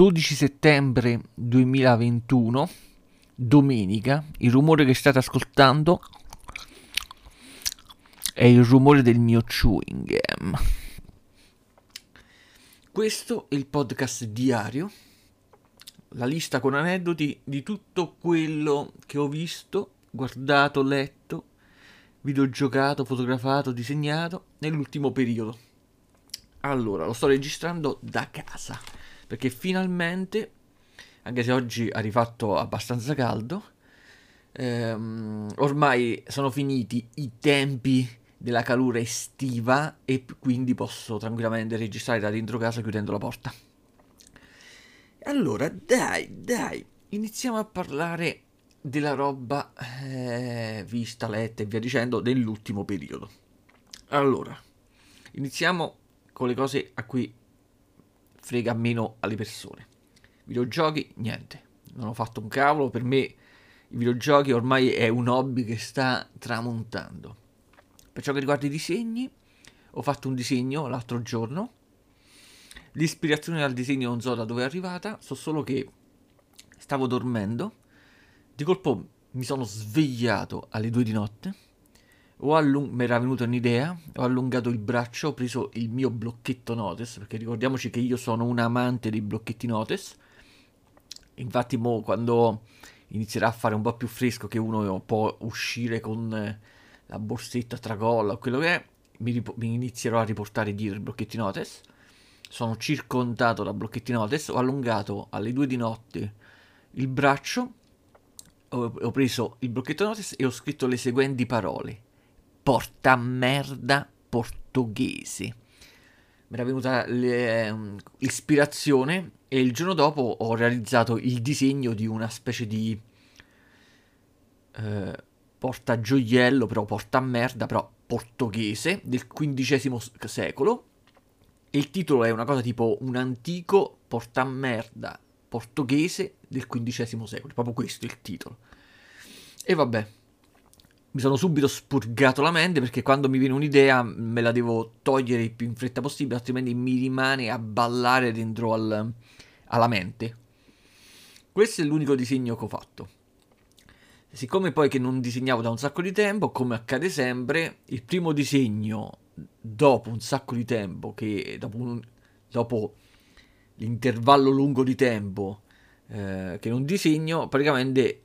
12 settembre 2021, domenica, il rumore che state ascoltando è il rumore del mio chewing gum. Questo è il podcast diario, la lista con aneddoti di tutto quello che ho visto, guardato, letto, videogiocato, fotografato, disegnato nell'ultimo periodo. Allora, lo sto registrando da casa perché finalmente, anche se oggi ha rifatto abbastanza caldo, ehm, ormai sono finiti i tempi della calura estiva e quindi posso tranquillamente registrare da dentro casa chiudendo la porta. Allora, dai, dai, iniziamo a parlare della roba eh, vista, letta e via dicendo dell'ultimo periodo. Allora, iniziamo con le cose a cui frega meno alle persone. Videogiochi, niente. Non ho fatto un cavolo, per me i videogiochi ormai è un hobby che sta tramontando. Per ciò che riguarda i disegni, ho fatto un disegno l'altro giorno. L'ispirazione al disegno non so da dove è arrivata, so solo che stavo dormendo. Di colpo mi sono svegliato alle due di notte allung- mi era venuta un'idea, ho allungato il braccio, ho preso il mio blocchetto notice, perché ricordiamoci che io sono un amante dei blocchetti notice. Infatti, mo, quando inizierà a fare un po' più fresco, che uno può uscire con la borsetta tracolla o quello che è, mi, rip- mi inizierò a riportare dietro i blocchetti notice. Sono circondato da blocchetti notice, ho allungato alle due di notte il braccio, ho, ho preso il blocchetto notice e ho scritto le seguenti parole porta merda portoghese. Mi era venuta l'ispirazione ehm, e il giorno dopo ho realizzato il disegno di una specie di eh, porta gioiello, però porta merda, però portoghese del XV secolo. E il titolo è una cosa tipo un antico porta merda portoghese del XV secolo. Proprio questo è il titolo. E vabbè, mi sono subito spurgato la mente perché quando mi viene un'idea me la devo togliere il più in fretta possibile, altrimenti mi rimane a ballare dentro al, alla mente. Questo è l'unico disegno che ho fatto. Siccome poi che non disegnavo da un sacco di tempo, come accade sempre, il primo disegno dopo un sacco di tempo, che dopo, un, dopo l'intervallo lungo di tempo eh, che non disegno, praticamente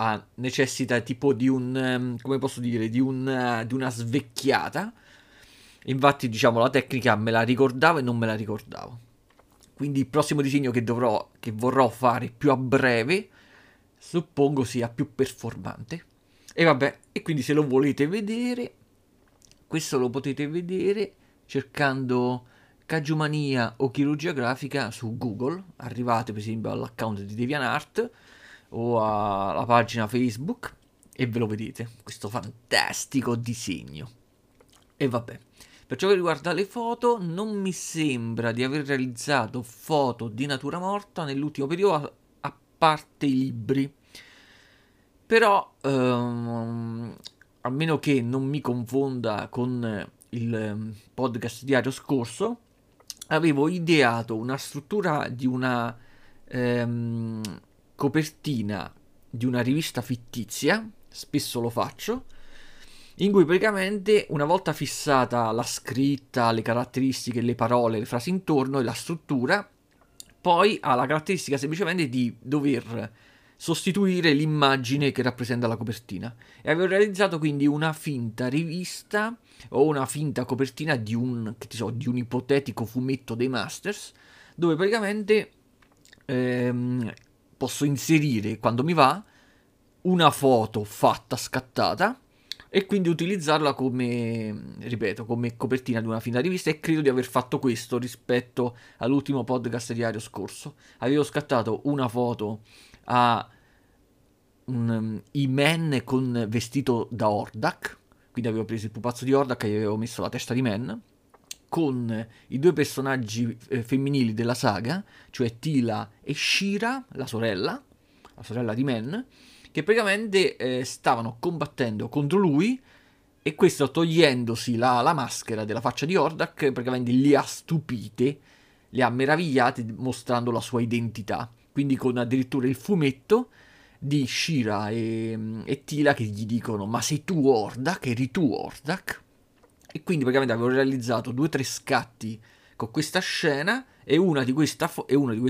ha, necessita tipo di un, ehm, come posso dire, di, un, uh, di una svecchiata. Infatti, diciamo, la tecnica me la ricordavo e non me la ricordavo. Quindi il prossimo disegno che dovrò, che vorrò fare più a breve, suppongo sia più performante. E vabbè, e quindi se lo volete vedere, questo lo potete vedere cercando Caggiumania o chirurgia grafica su Google. Arrivate per esempio all'account di DeviantArt o alla pagina Facebook e ve lo vedete, questo fantastico disegno. E vabbè, per ciò che riguarda le foto, non mi sembra di aver realizzato foto di natura morta nell'ultimo periodo, a parte i libri. Però, ehm, a meno che non mi confonda con il ehm, podcast diario scorso, avevo ideato una struttura di una ehm, copertina di una rivista fittizia, spesso lo faccio, in cui praticamente una volta fissata la scritta, le caratteristiche, le parole, le frasi intorno e la struttura, poi ha la caratteristica semplicemente di dover sostituire l'immagine che rappresenta la copertina. E avevo realizzato quindi una finta rivista o una finta copertina di un, so, di un ipotetico fumetto dei Masters, dove praticamente ehm, posso inserire quando mi va una foto fatta scattata e quindi utilizzarla come, ripeto, come copertina di una fina rivista e credo di aver fatto questo rispetto all'ultimo podcast diario scorso. Avevo scattato una foto a um, Iman con vestito da Ordak, quindi avevo preso il pupazzo di Ordak e avevo messo la testa di Man con i due personaggi eh, femminili della saga, cioè Tila e Shira, la sorella, la sorella di Men, che praticamente eh, stavano combattendo contro lui e questo togliendosi la, la, maschera della faccia di Ordak praticamente li ha stupite li ha meravigliati mostrando la sua identità. Quindi con addirittura il fumetto di Shira e, e Tila che gli dicono ma sei tu Hordak, eri tu Hordak? E quindi praticamente avevo realizzato due o tre scatti con questa scena e, una di fo- uno di,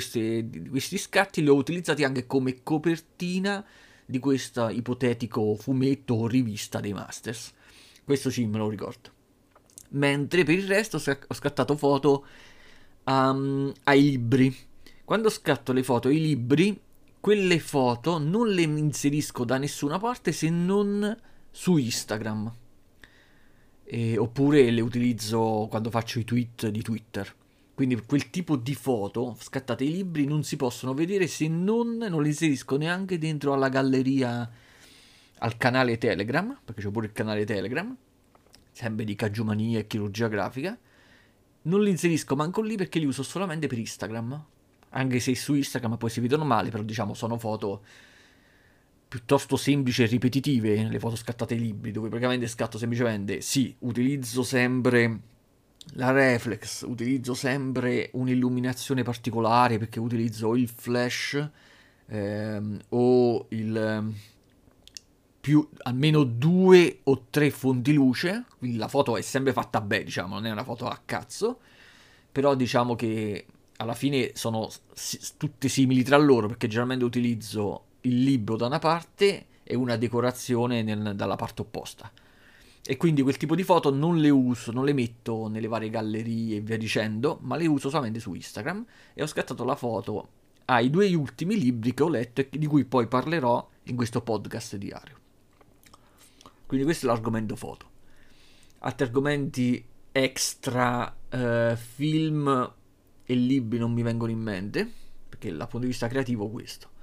di questi scatti li ho utilizzati anche come copertina di questo ipotetico fumetto o rivista dei Masters. Questo sì, me lo ricordo. Mentre per il resto ho scattato foto um, ai libri. Quando scatto le foto ai libri, quelle foto non le inserisco da nessuna parte se non su Instagram. E, oppure le utilizzo quando faccio i tweet di Twitter. Quindi quel tipo di foto scattate ai libri non si possono vedere se non, non le inserisco neanche dentro alla galleria, al canale Telegram, perché c'è pure il canale Telegram, sempre di cagiumania e chirurgia grafica. Non li inserisco manco lì perché li uso solamente per Instagram. Anche se su Instagram poi si vedono male, però diciamo sono foto piuttosto semplici e ripetitive, le foto scattate ai libri, dove praticamente scatto semplicemente, sì, utilizzo sempre la reflex, utilizzo sempre un'illuminazione particolare perché utilizzo il flash ehm, o il più almeno due o tre fonti luce, quindi la foto è sempre fatta bene, diciamo, non è una foto a cazzo, però diciamo che alla fine sono si- tutte simili tra loro perché generalmente utilizzo il libro da una parte e una decorazione nel, dalla parte opposta. E quindi quel tipo di foto non le uso, non le metto nelle varie gallerie e via dicendo, ma le uso solamente su Instagram e ho scattato la foto ai due ultimi libri che ho letto e di cui poi parlerò in questo podcast diario. Quindi questo è l'argomento foto. Altri argomenti extra eh, film e libri non mi vengono in mente, perché dal punto di vista creativo questo.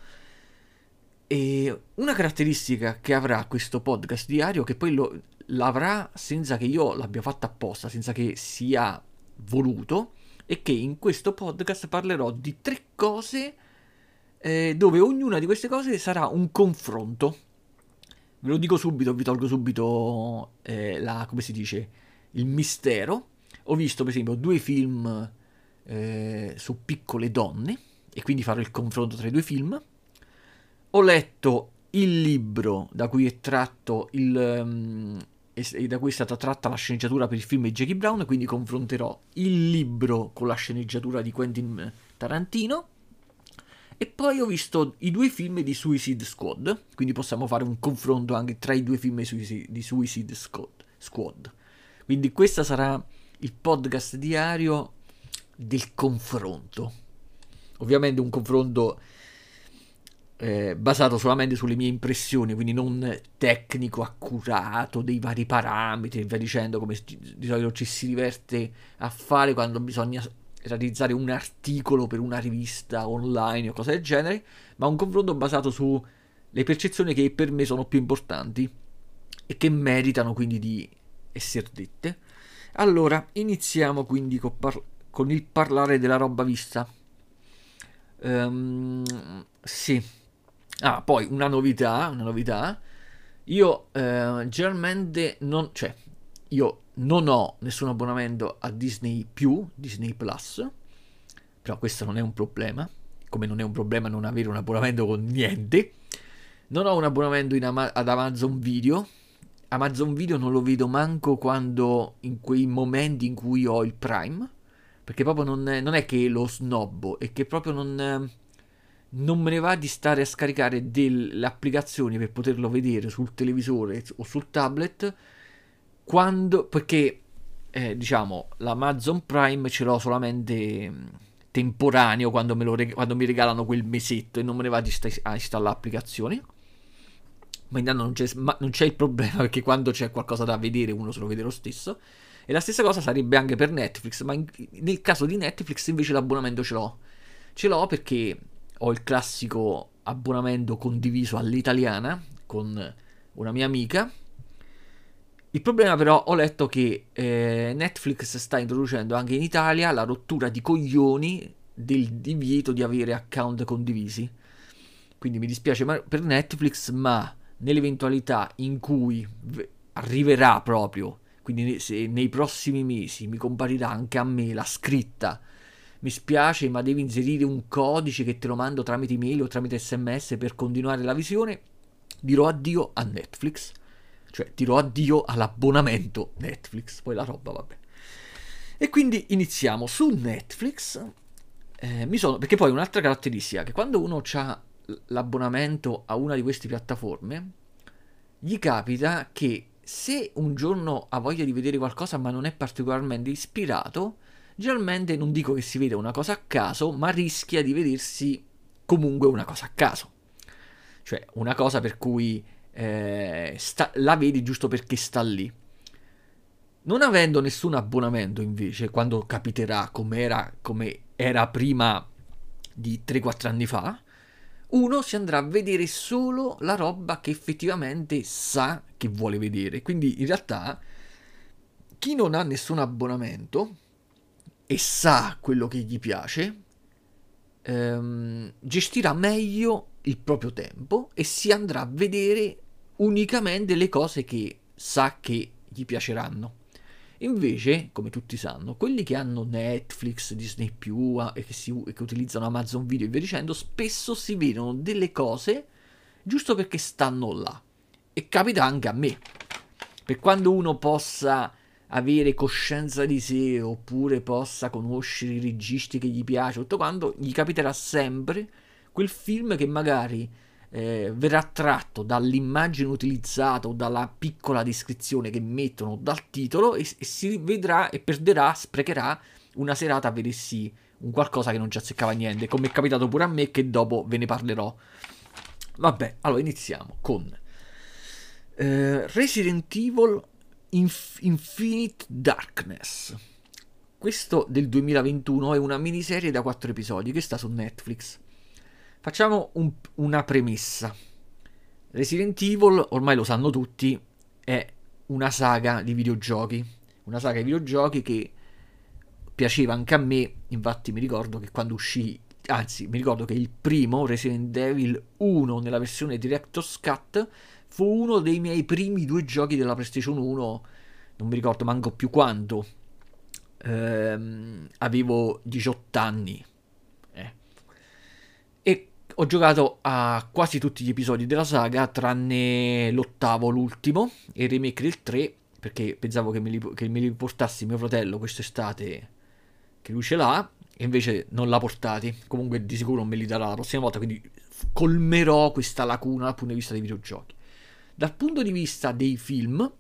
E una caratteristica che avrà questo podcast diario, che poi lo, l'avrà senza che io l'abbia fatto apposta, senza che sia voluto, è che in questo podcast parlerò di tre cose eh, dove ognuna di queste cose sarà un confronto. Ve lo dico subito, vi tolgo subito eh, la, come si dice, il mistero. Ho visto per esempio due film eh, su piccole donne e quindi farò il confronto tra i due film. Ho letto il libro da cui è tratto il, um, da cui è stata tratta la sceneggiatura per il film di Jackie Brown, quindi confronterò il libro con la sceneggiatura di Quentin Tarantino. E poi ho visto i due film di Suicide Squad, quindi possiamo fare un confronto anche tra i due film di Suicide Squad. Quindi questo sarà il podcast diario del confronto. Ovviamente un confronto eh, basato solamente sulle mie impressioni, quindi non tecnico, accurato, dei vari parametri e via dicendo, come di solito ci si diverte a fare quando bisogna realizzare un articolo per una rivista online o cose del genere, ma un confronto basato sulle percezioni che per me sono più importanti e che meritano quindi di essere dette. Allora, iniziamo quindi con, par- con il parlare della roba vista. Um, sì, Ah, poi una novità, una novità. Io eh, generalmente non, cioè, io non ho nessun abbonamento a Disney più, Disney Plus, però questo non è un problema, come non è un problema non avere un abbonamento con niente. Non ho un abbonamento Ama- ad Amazon Video. Amazon Video non lo vedo manco quando in quei momenti in cui ho il Prime, perché proprio non è, non è che lo snobbo, è che proprio non non me ne va di stare a scaricare delle applicazioni per poterlo vedere sul televisore o sul tablet quando perché eh, diciamo l'Amazon Prime ce l'ho solamente mm, temporaneo quando, reg- quando, mi regalano quel mesetto e non me ne va di sta- a installare applicazioni ma intanto non c'è, ma non c'è il problema perché quando c'è qualcosa da vedere uno se lo vede lo stesso. E la stessa cosa sarebbe anche per Netflix ma in- nel caso di Netflix invece l'abbonamento ce l'ho. Ce l'ho perché ho il classico abbonamento condiviso all'italiana con una mia amica. Il problema però ho letto che eh, Netflix sta introducendo anche in Italia la rottura di coglioni del divieto di avere account condivisi. Quindi mi dispiace per Netflix, ma nell'eventualità in cui arriverà proprio, quindi se nei prossimi mesi mi comparirà anche a me la scritta mi spiace, ma devi inserire un codice che te lo mando tramite email o tramite sms per continuare la visione, dirò addio a Netflix. Cioè, dirò addio all'abbonamento Netflix. Poi la roba, vabbè. E quindi iniziamo su Netflix. Eh, sono, perché poi un'altra caratteristica che quando uno ha l'abbonamento a una di queste piattaforme, gli capita che se un giorno ha voglia di vedere qualcosa ma non è particolarmente ispirato, generalmente non dico che si vede una cosa a caso, ma rischia di vedersi comunque una cosa a caso. Cioè una cosa per cui eh, sta, la vedi giusto perché sta lì. Non avendo nessun abbonamento invece, quando capiterà come era, come era prima di 3-4 anni fa, uno si andrà a vedere solo la roba che effettivamente sa che vuole vedere. Quindi in realtà chi non ha nessun abbonamento e sa quello che gli piace, ehm, gestirà meglio il proprio tempo e si andrà a vedere unicamente le cose che sa che gli piaceranno. Invece, come tutti sanno, quelli che hanno Netflix, Disney e che, si, che utilizzano Amazon Video e via dicendo, spesso si vedono delle cose giusto perché stanno là. E capita anche a me. Per quando uno possa avere coscienza di sé oppure possa conoscere i registi che gli piace, tutto quanto, gli capiterà sempre quel film che magari eh, verrà tratto dall'immagine utilizzata o dalla piccola descrizione che mettono dal titolo e, e, si vedrà e perderà, sprecherà una serata a vedersi un qualcosa che non ci azzeccava niente, come è capitato pure a me che dopo ve ne parlerò. Vabbè, allora iniziamo con eh, Resident Evil Inf- Infinite Darkness. Questo del 2021 è una miniserie da 4 episodi che sta su Netflix. Facciamo un, una premessa. Resident Evil, ormai lo sanno tutti, è una saga di videogiochi. Una saga di videogiochi che piaceva anche a me. Infatti, mi ricordo che quando uscì, anzi, mi ricordo che il primo Resident Evil 1 nella versione Director's Cut fu uno dei miei primi due giochi della PlayStation 1. Non mi ricordo manco più quanto. Ehm, avevo 18 anni. Eh. E ho giocato a quasi tutti gli episodi della saga, tranne l'ottavo, l'ultimo, e il remake del 3, perché pensavo che me li, che me li portassi mio fratello quest'estate, che lui ce l'ha, e invece non l'ha portati. Comunque di sicuro non me li darà la prossima volta, quindi colmerò questa lacuna dal punto di vista dei videogiochi. Dal punto di vista dei film,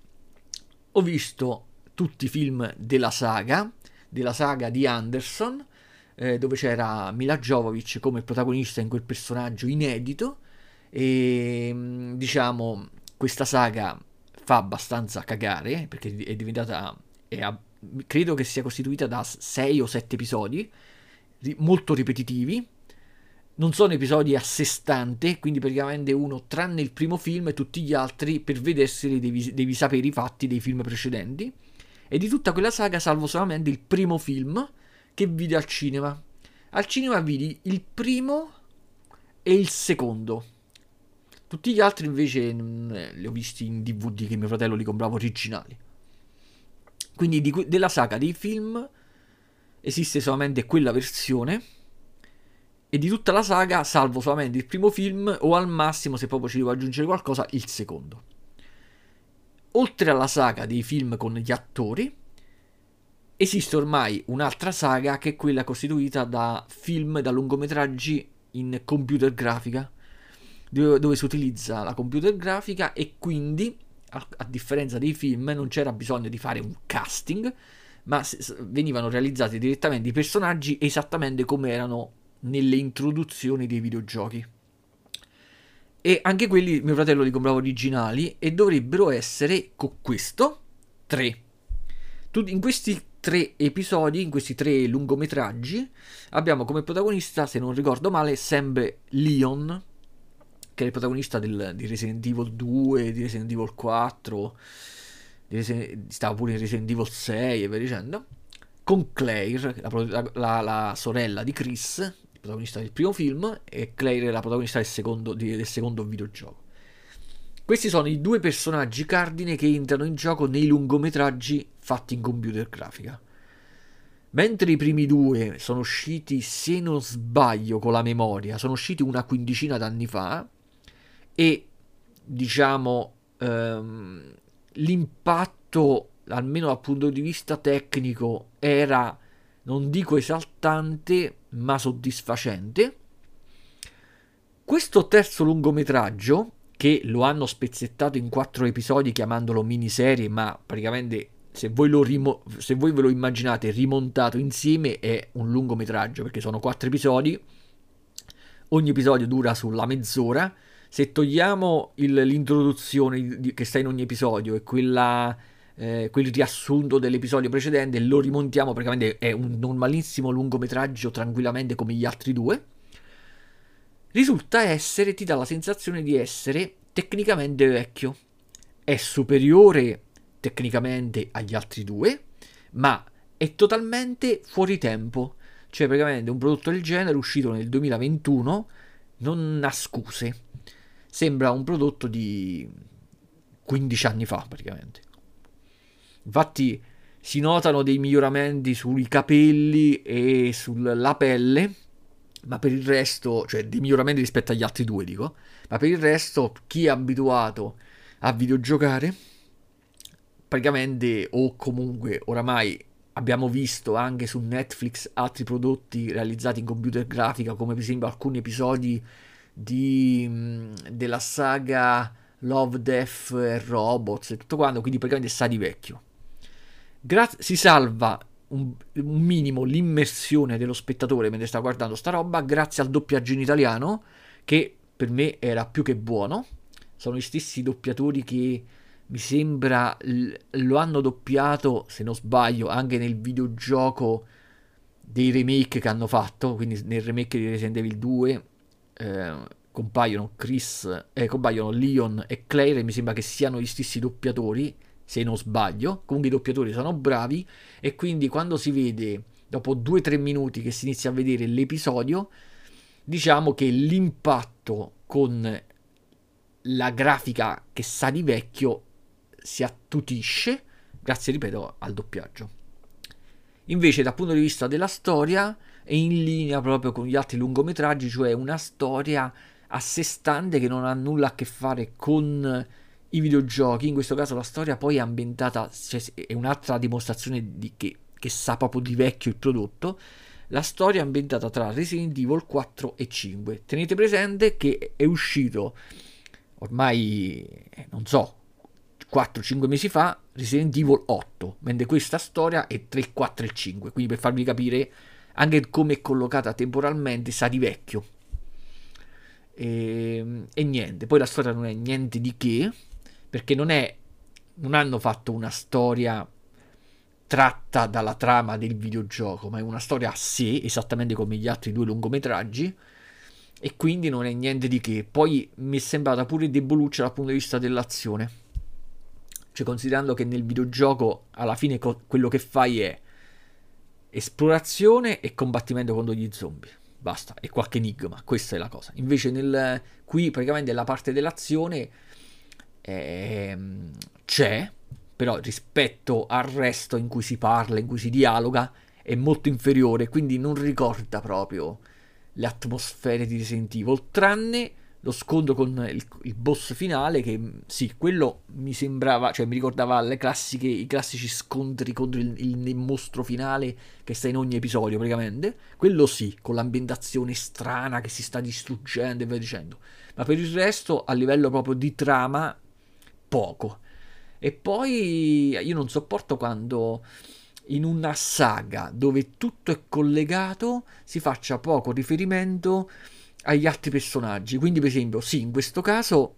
ho visto tutti i film della saga, della saga di Anderson, eh, dove c'era Mila Jovovich come protagonista in quel personaggio inedito e mm, diciamo questa saga fa abbastanza cagare perché è diventata è a, credo che sia costituita da 6 o 7 episodi molto ripetitivi non sono episodi a sé stante, quindi praticamente uno, tranne il primo film e tutti gli altri, per vederseli devi, devi sapere i fatti dei film precedenti. E di tutta quella saga, salvo solamente il primo film, che vidi al cinema. Al cinema vidi il primo e il secondo. Tutti gli altri invece mh, eh, li ho visti in DVD che mio fratello li comprava originali. Quindi di, della saga dei film esiste solamente quella versione. E di tutta la saga, salvo solamente il primo film, o al massimo, se proprio ci devo aggiungere qualcosa, il secondo. Oltre alla saga dei film con gli attori, Esiste ormai un'altra saga che è quella costituita da film, da lungometraggi in computer grafica, dove si utilizza la computer grafica e quindi, a, a differenza dei film, non c'era bisogno di fare un casting, ma venivano realizzati direttamente i personaggi esattamente come erano nelle introduzioni dei videogiochi. E anche quelli mio fratello li comprava originali e dovrebbero essere con questo 3. In questi tre episodi, in questi tre lungometraggi, abbiamo come protagonista, se non ricordo male, sempre Leon, che è il protagonista del, di Resident Evil 2, di Resident Evil 4, Resident, stava pure in Resident Evil 6 e via dicendo, con Claire, la, la, la, sorella di Chris, protagonista del primo film, e Claire è la protagonista del secondo, del secondo videogioco. Questi sono i due personaggi cardine che entrano in gioco nei lungometraggi fatti in computer grafica. Mentre i primi due sono usciti, se non sbaglio con la memoria, sono usciti una quindicina d'anni fa e diciamo ehm, l'impatto, almeno dal punto di vista tecnico, era, non dico esaltante, ma soddisfacente. Questo terzo lungometraggio, che lo hanno spezzettato in quattro episodi chiamandolo miniserie, ma praticamente se voi, rimo- se voi ve lo immaginate rimontato insieme è un lungometraggio perché sono quattro episodi, ogni episodio dura sulla mezz'ora se togliamo il, l'introduzione di, che sta in ogni episodio e quella, eh, quel riassunto dell'episodio precedente, lo rimontiamo praticamente è un normalissimo lungometraggio tranquillamente come gli altri due. Risulta essere, ti dà la sensazione di essere tecnicamente vecchio. È superiore tecnicamente agli altri due, ma è totalmente fuori tempo. Cioè, praticamente un prodotto del genere uscito nel 2021 non ha scuse sembra un prodotto di 15 anni fa praticamente. Infatti si notano dei miglioramenti sui capelli e sulla pelle, ma per il resto, cioè dei miglioramenti rispetto agli altri due dico, ma per il resto chi è abituato a videogiocare praticamente o comunque oramai abbiamo visto anche su Netflix altri prodotti realizzati in computer grafica come per esempio alcuni episodi di, della saga Love, Death Robots e tutto quanto, quindi praticamente sta di vecchio. Gra- si salva un, un, minimo l'immersione dello spettatore mentre sta guardando sta roba grazie al doppiaggio in italiano che per me era più che buono. Sono gli stessi doppiatori che mi sembra l- lo hanno doppiato, se non sbaglio, anche nel videogioco dei remake che hanno fatto, quindi nel remake di Resident Evil 2 eh, compaiono Chris, eh, compaiono Leon e Claire, mi sembra che siano gli stessi doppiatori, se non sbaglio. Comunque i doppiatori sono bravi e quindi quando si vede dopo 2-3 minuti che si inizia a vedere l'episodio, diciamo che l'impatto con la grafica che sa di vecchio si attutisce grazie, ripeto, al doppiaggio. Invece dal punto di vista della storia è in linea proprio con gli altri lungometraggi, cioè una storia a sé stante che non ha nulla a che fare con i videogiochi. In questo caso la storia poi è ambientata, cioè è un'altra dimostrazione di che, che sa proprio di vecchio il prodotto. La storia è ambientata tra Resident Evil 4 e 5. Tenete presente che è uscito ormai, eh, non so, 4-5 mesi fa Resident Evil 8, mentre questa storia è 3, 4 e 5. Quindi per farvi capire anche come è collocata temporalmente sa di vecchio. E, e, niente, poi la storia non è niente di che, perché non è non hanno fatto una storia tratta dalla trama del videogioco, ma è una storia a sé, esattamente come gli altri due lungometraggi, e quindi non è niente di che. Poi mi è sembrata pure deboluccia dal punto di vista dell'azione. Cioè, considerando che nel videogioco alla fine co- quello che fai è esplorazione e combattimento contro gli zombie. Basta, e qualche enigma, questa è la cosa. Invece nel, qui praticamente la parte dell'azione eh, c'è, però rispetto al resto in cui si parla, in cui si dialoga, è molto inferiore, quindi non ricorda proprio le atmosfere di Resident Evil, tranne lo scontro con il, il, boss finale che sì, quello mi sembrava, cioè mi ricordava classiche, i classici scontri contro il, il, mostro finale che sta in ogni episodio praticamente, quello sì, con l'ambientazione strana che si sta distruggendo e via dicendo, ma per il resto a livello proprio di trama poco. E poi io non sopporto quando in una saga dove tutto è collegato si faccia poco riferimento agli altri personaggi. Quindi, per esempio, sì, in questo caso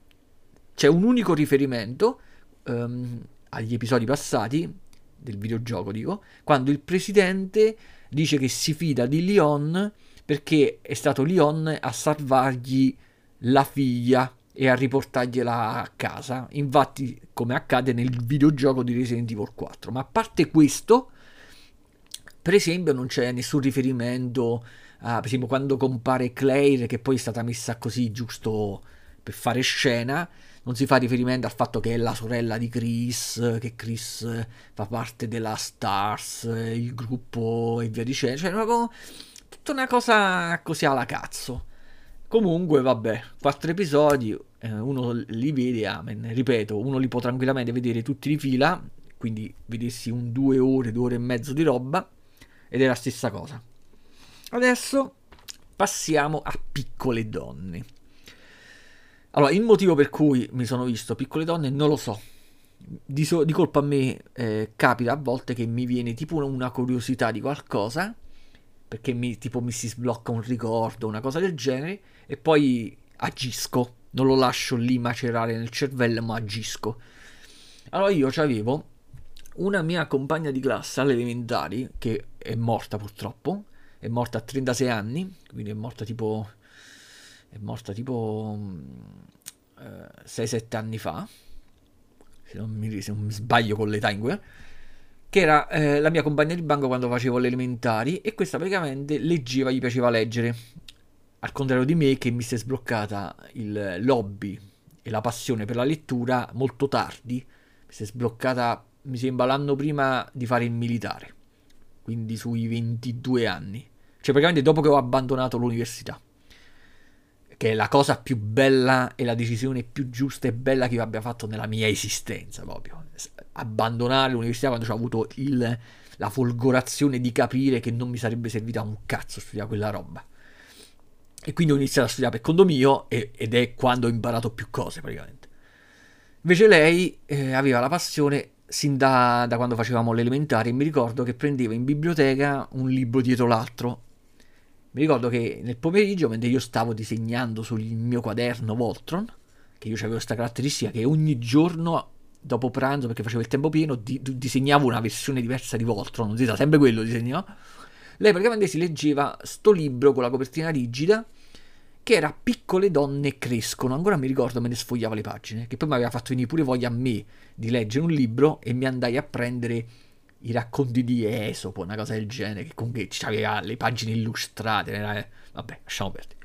c'è un unico riferimento um, agli episodi passati del videogioco, dico, quando il presidente dice che si fida di Leon perché è stato Leon a salvargli la figlia e a riportargliela a casa. Infatti, come accade nel videogioco di Resident Evil 4. Ma a parte questo, per esempio, non c'è nessun riferimento uh, per esempio quando compare Claire che poi è stata messa così giusto per fare scena, non si fa riferimento al fatto che è la sorella di Chris, che Chris fa parte della Stars, il gruppo e via dicendo. Cioè, proprio tutta una cosa così alla cazzo. Comunque, vabbè, quattro episodi, eh, uno li vede, amen. Ripeto, uno li può tranquillamente vedere tutti di fila, quindi vedessi un due ore, due ore e mezzo di roba, ed è la stessa cosa. Adesso passiamo a piccole donne. Allora, il motivo per cui mi sono visto piccole donne non lo so. Di, so, di colpa a me eh, capita a volte che mi viene tipo una curiosità di qualcosa, perché mi, tipo mi si sblocca un ricordo, una cosa del genere, e poi agisco. Non lo lascio lì macerare nel cervello, ma agisco. Allora io avevo una mia compagna di classe alle elementari, che è morta purtroppo, è morta a 36 anni, quindi è morta tipo è morta tipo eh, 6-7 anni fa, se non, mi, se non, mi, sbaglio con l'età in cui che era eh, la mia compagna di banco quando facevo le elementari e questa praticamente leggeva, gli piaceva leggere, al contrario di me che mi si è sbloccata il lobby e la passione per la lettura molto tardi, mi si è sbloccata, mi sembra l'anno prima di fare il militare, quindi sui 22 anni, cioè praticamente dopo che ho abbandonato l'università che è la cosa più bella e la decisione più giusta e bella che io abbia fatto nella mia esistenza proprio. Abbandonare l'università quando ho avuto il, la folgorazione di capire che non mi sarebbe servita un cazzo studiare quella roba. E quindi ho iniziato a studiare per conto mio e, ed è quando ho imparato più cose praticamente. Invece lei eh, aveva la passione sin da, da quando facevamo l'elementare e mi ricordo che prendeva in biblioteca un libro dietro l'altro mi ricordo che nel pomeriggio, mentre io stavo disegnando sul mio quaderno Voltron, che io avevo questa caratteristica che ogni giorno dopo pranzo, perché facevo il tempo pieno, di, disegnavo una versione diversa di Voltron, non si sa, sempre quello disegnavo. Lei praticamente si leggeva sto libro con la copertina rigida, che era Piccole donne crescono. Ancora mi ricordo, me ne sfogliava le pagine, che poi mi aveva fatto venire pure voglia a me di leggere un libro e mi andai a prendere i racconti di Esopo, una cosa del genere, che comunque aveva le pagine illustrate, era... vabbè, lasciamo perdere.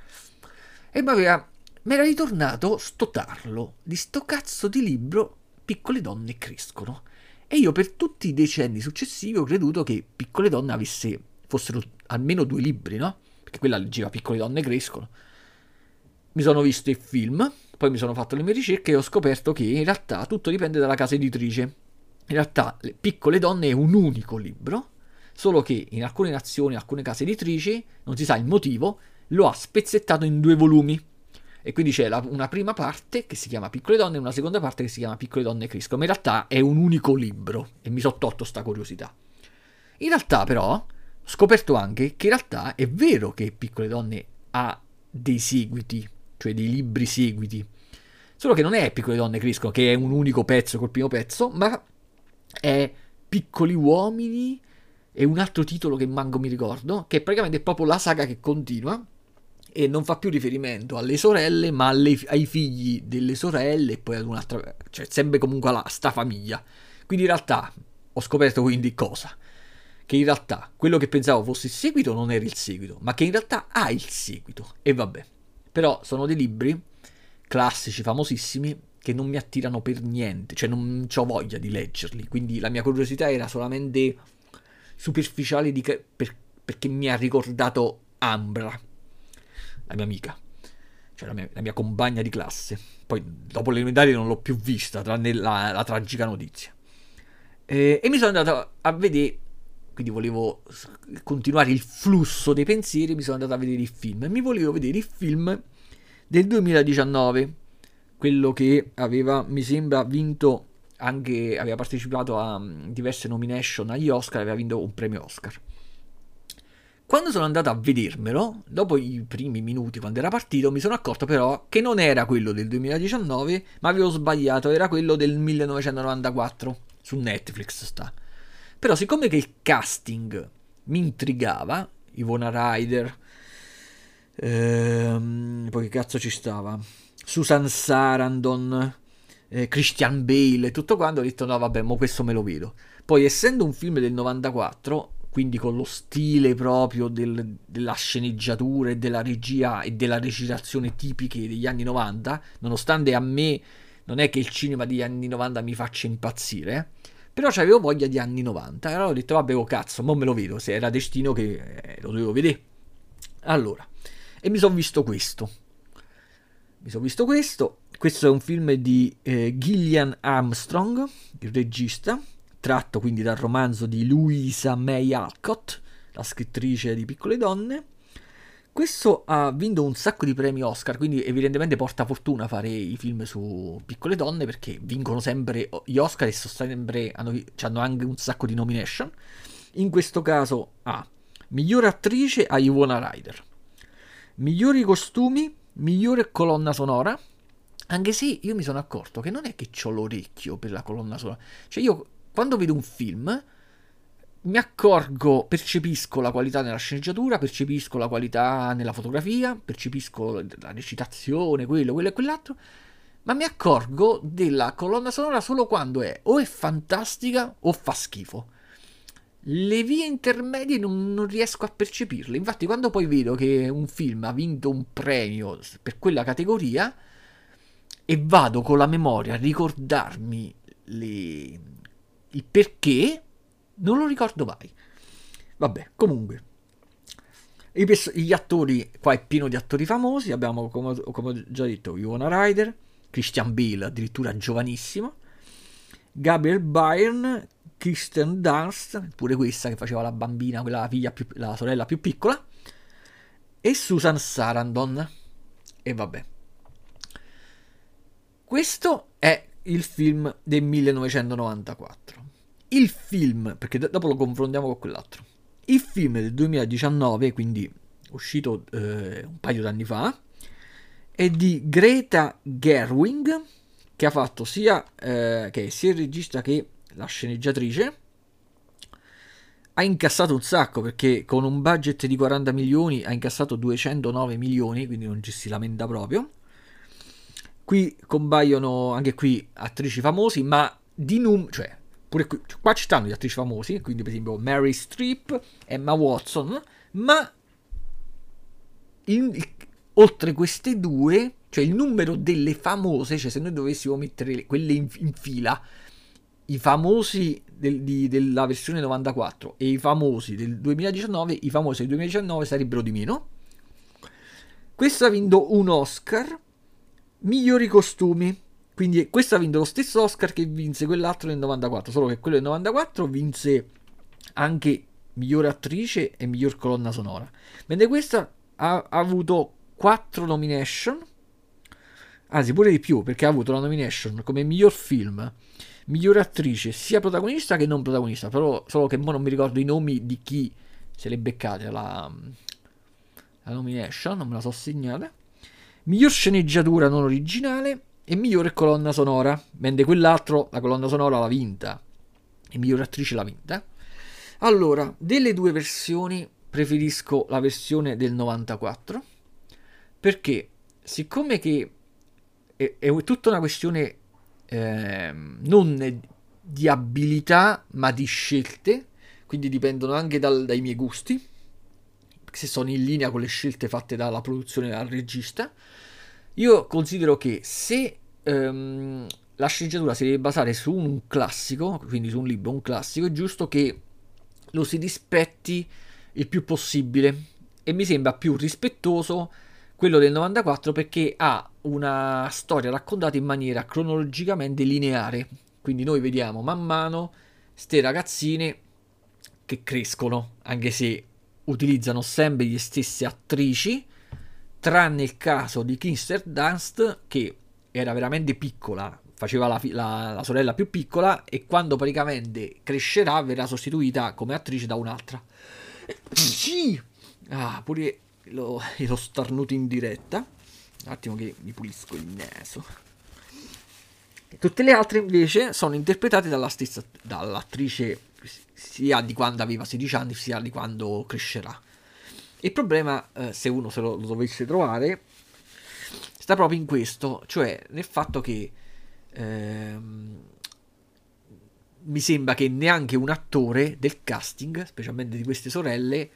E mi aveva, mi era ritornato sto tarlo di sto cazzo di libro Piccole donne crescono. E io per tutti i decenni successivi ho creduto che Piccole donne avesse, fossero almeno due libri, no? Perché quella leggeva Piccole donne crescono. Mi sono visto il film, poi mi sono fatto le mie ricerche e ho scoperto che in realtà tutto dipende dalla casa editrice in realtà Le piccole donne è un unico libro, solo che in alcune nazioni, alcune case editrici, non si sa il motivo, lo ha spezzettato in due volumi. E quindi c'è la, una prima parte che si chiama Piccole donne e una seconda parte che si chiama Piccole donne crescono. Ma in realtà è un unico libro e mi sono tolto sta curiosità. In realtà però ho scoperto anche che in realtà è vero che Piccole donne ha dei seguiti, cioè dei libri seguiti. Solo che non è Piccole donne crescono, che è un unico pezzo col primo pezzo, ma è Piccoli uomini e un altro titolo che manco mi ricordo, che praticamente è proprio la saga che continua e non fa più riferimento alle sorelle, ma alle, ai figli delle sorelle e poi ad un'altra, cioè sempre comunque alla sta famiglia. Quindi in realtà ho scoperto quindi cosa? Che in realtà quello che pensavo fosse il seguito non era il seguito, ma che in realtà ha il seguito. E vabbè. Però sono dei libri classici, famosissimi, che non mi attirano per niente, cioè non ho voglia di leggerli, quindi la mia curiosità era solamente superficiale che, per, perché mi ha ricordato Ambra, la mia amica, cioè la mia, la mia compagna di classe. Poi dopo l'elementare non l'ho più vista, tranne la, la tragica notizia. E, e mi sono andato a vedere, quindi volevo continuare il flusso dei pensieri, mi sono andato a vedere il film. E mi volevo vedere il film del 2019 quello che aveva, mi sembra, vinto anche, aveva partecipato a mm, diverse nomination agli Oscar, aveva vinto un premio Oscar. Quando sono andato a vedermelo, dopo i primi minuti quando era partito, mi sono accorto però che non era quello del 2019, ma avevo sbagliato, era quello del 1994, su Netflix sta. Però siccome che il casting mi intrigava, Ivona Ryder, ehm, poi che cazzo ci stava? Susan Sarandon, eh, Christian Bale e tutto quanto, ho detto no vabbè, mo questo me lo vedo. Poi essendo un film del 94, quindi con lo stile proprio del, della sceneggiatura e della regia e della recitazione tipiche degli anni 90, nonostante a me non è che il cinema degli anni 90 mi faccia impazzire, però avevo voglia di anni 90 e allora ho detto vabbè oh cazzo, mo me lo vedo, se era destino che eh, lo dovevo vedere. Allora, e mi sono visto questo. Mi sono visto questo. Questo è un film di eh, Gillian Armstrong, il regista, tratto quindi dal romanzo di Louisa May Alcott, la scrittrice di Piccole Donne. Questo ha vinto un sacco di premi Oscar, quindi evidentemente porta fortuna fare i film su piccole donne perché vincono sempre gli Oscar e sempre hanno, hanno anche un sacco di nomination. In questo caso ha migliore attrice a Ivona Ryder, migliori costumi, migliore colonna sonora. Anche se io mi sono accorto che non è che ho l'orecchio per la colonna sonora. Cioè io quando vedo un film mi accorgo, percepisco la qualità nella sceneggiatura, percepisco la qualità nella fotografia, percepisco la recitazione, quello, quello e quell'altro, ma mi accorgo della colonna sonora solo quando è o è fantastica o fa schifo. Le vie intermedie non, non riesco a percepirle. Infatti, quando poi vedo che un film ha vinto un premio per quella categoria e vado con la memoria a ricordarmi le, il perché non lo ricordo mai. Vabbè, comunque. Gli attori, qua è pieno di attori famosi. Abbiamo, come, come ho già detto, Iona Ryder, Christian Bale, addirittura giovanissimo, Gabriel Byrne, Kristen Dunst, pure questa che faceva la bambina, quella figlia più, la sorella più piccola, e Susan Sarandon. E vabbè. Questo è il film del 1994. Il film, perché dopo lo confrontiamo con quell'altro. Il film del 2019, quindi uscito eh, un paio d'anni fa, è di Greta Gerwig, che ha fatto sia, eh, che sia il regista che la sceneggiatrice. Ha incassato un sacco perché con un budget di 40 milioni ha incassato 209 milioni, quindi non ci si lamenta proprio. Qui compaiono anche qui attrici famosi, ma di num, cioè Pure qui, qua ci stanno gli attrici famosi, quindi per esempio Mary Streep, Emma Watson, ma in, oltre queste due, cioè il numero delle famose, cioè se noi dovessimo mettere quelle in, in fila, i famosi del, di, della versione 94 e i famosi del 2019, i famosi del 2019 sarebbero di meno. Questo ha vinto un Oscar, migliori costumi, quindi questo ha vinto lo stesso Oscar che vinse quell'altro nel 94, solo che quello del 94 vinse anche miglior attrice e miglior colonna sonora, mentre questa ha, ha avuto 4 nomination, anzi pure di più perché ha avuto la nomination come miglior film, miglior attrice, sia protagonista che non protagonista, però solo che non mi ricordo i nomi di chi se le beccate la, la nomination, non me la so segnata. Miglior sceneggiatura non originale e migliore colonna sonora, mentre quell'altro la colonna sonora l'ha vinta e migliore attrice l'ha vinta. Allora, delle due versioni preferisco la versione del 94 perché siccome che è, è tutta una questione eh, non di abilità ma di scelte, quindi dipendono anche dal, dai miei gusti, se sono in linea con le scelte fatte dalla produzione dal regista. Io considero che se ehm, la sceneggiatura si deve basare su un classico, quindi su un libro, un classico, è giusto che lo si rispetti il più possibile e mi sembra più rispettoso quello del 94 perché ha una storia raccontata in maniera cronologicamente lineare. Quindi noi vediamo man mano ste ragazzine che crescono, anche se utilizzano sempre le stesse attrici tranne il caso di Kinster Dunst che era veramente piccola, faceva la, la, la, sorella più piccola e quando praticamente crescerà verrà sostituita come attrice da un'altra. Sì! Ah, pure lo, lo starnuto in diretta. Un attimo che mi pulisco il naso. Tutte le altre invece sono interpretate dalla stessa, dall'attrice sia di quando aveva 16 anni sia di quando crescerà. Il problema, eh, se uno se lo, lo, dovesse trovare, sta proprio in questo, cioè nel fatto che ehm, mi sembra che neanche un attore del casting, specialmente di queste sorelle,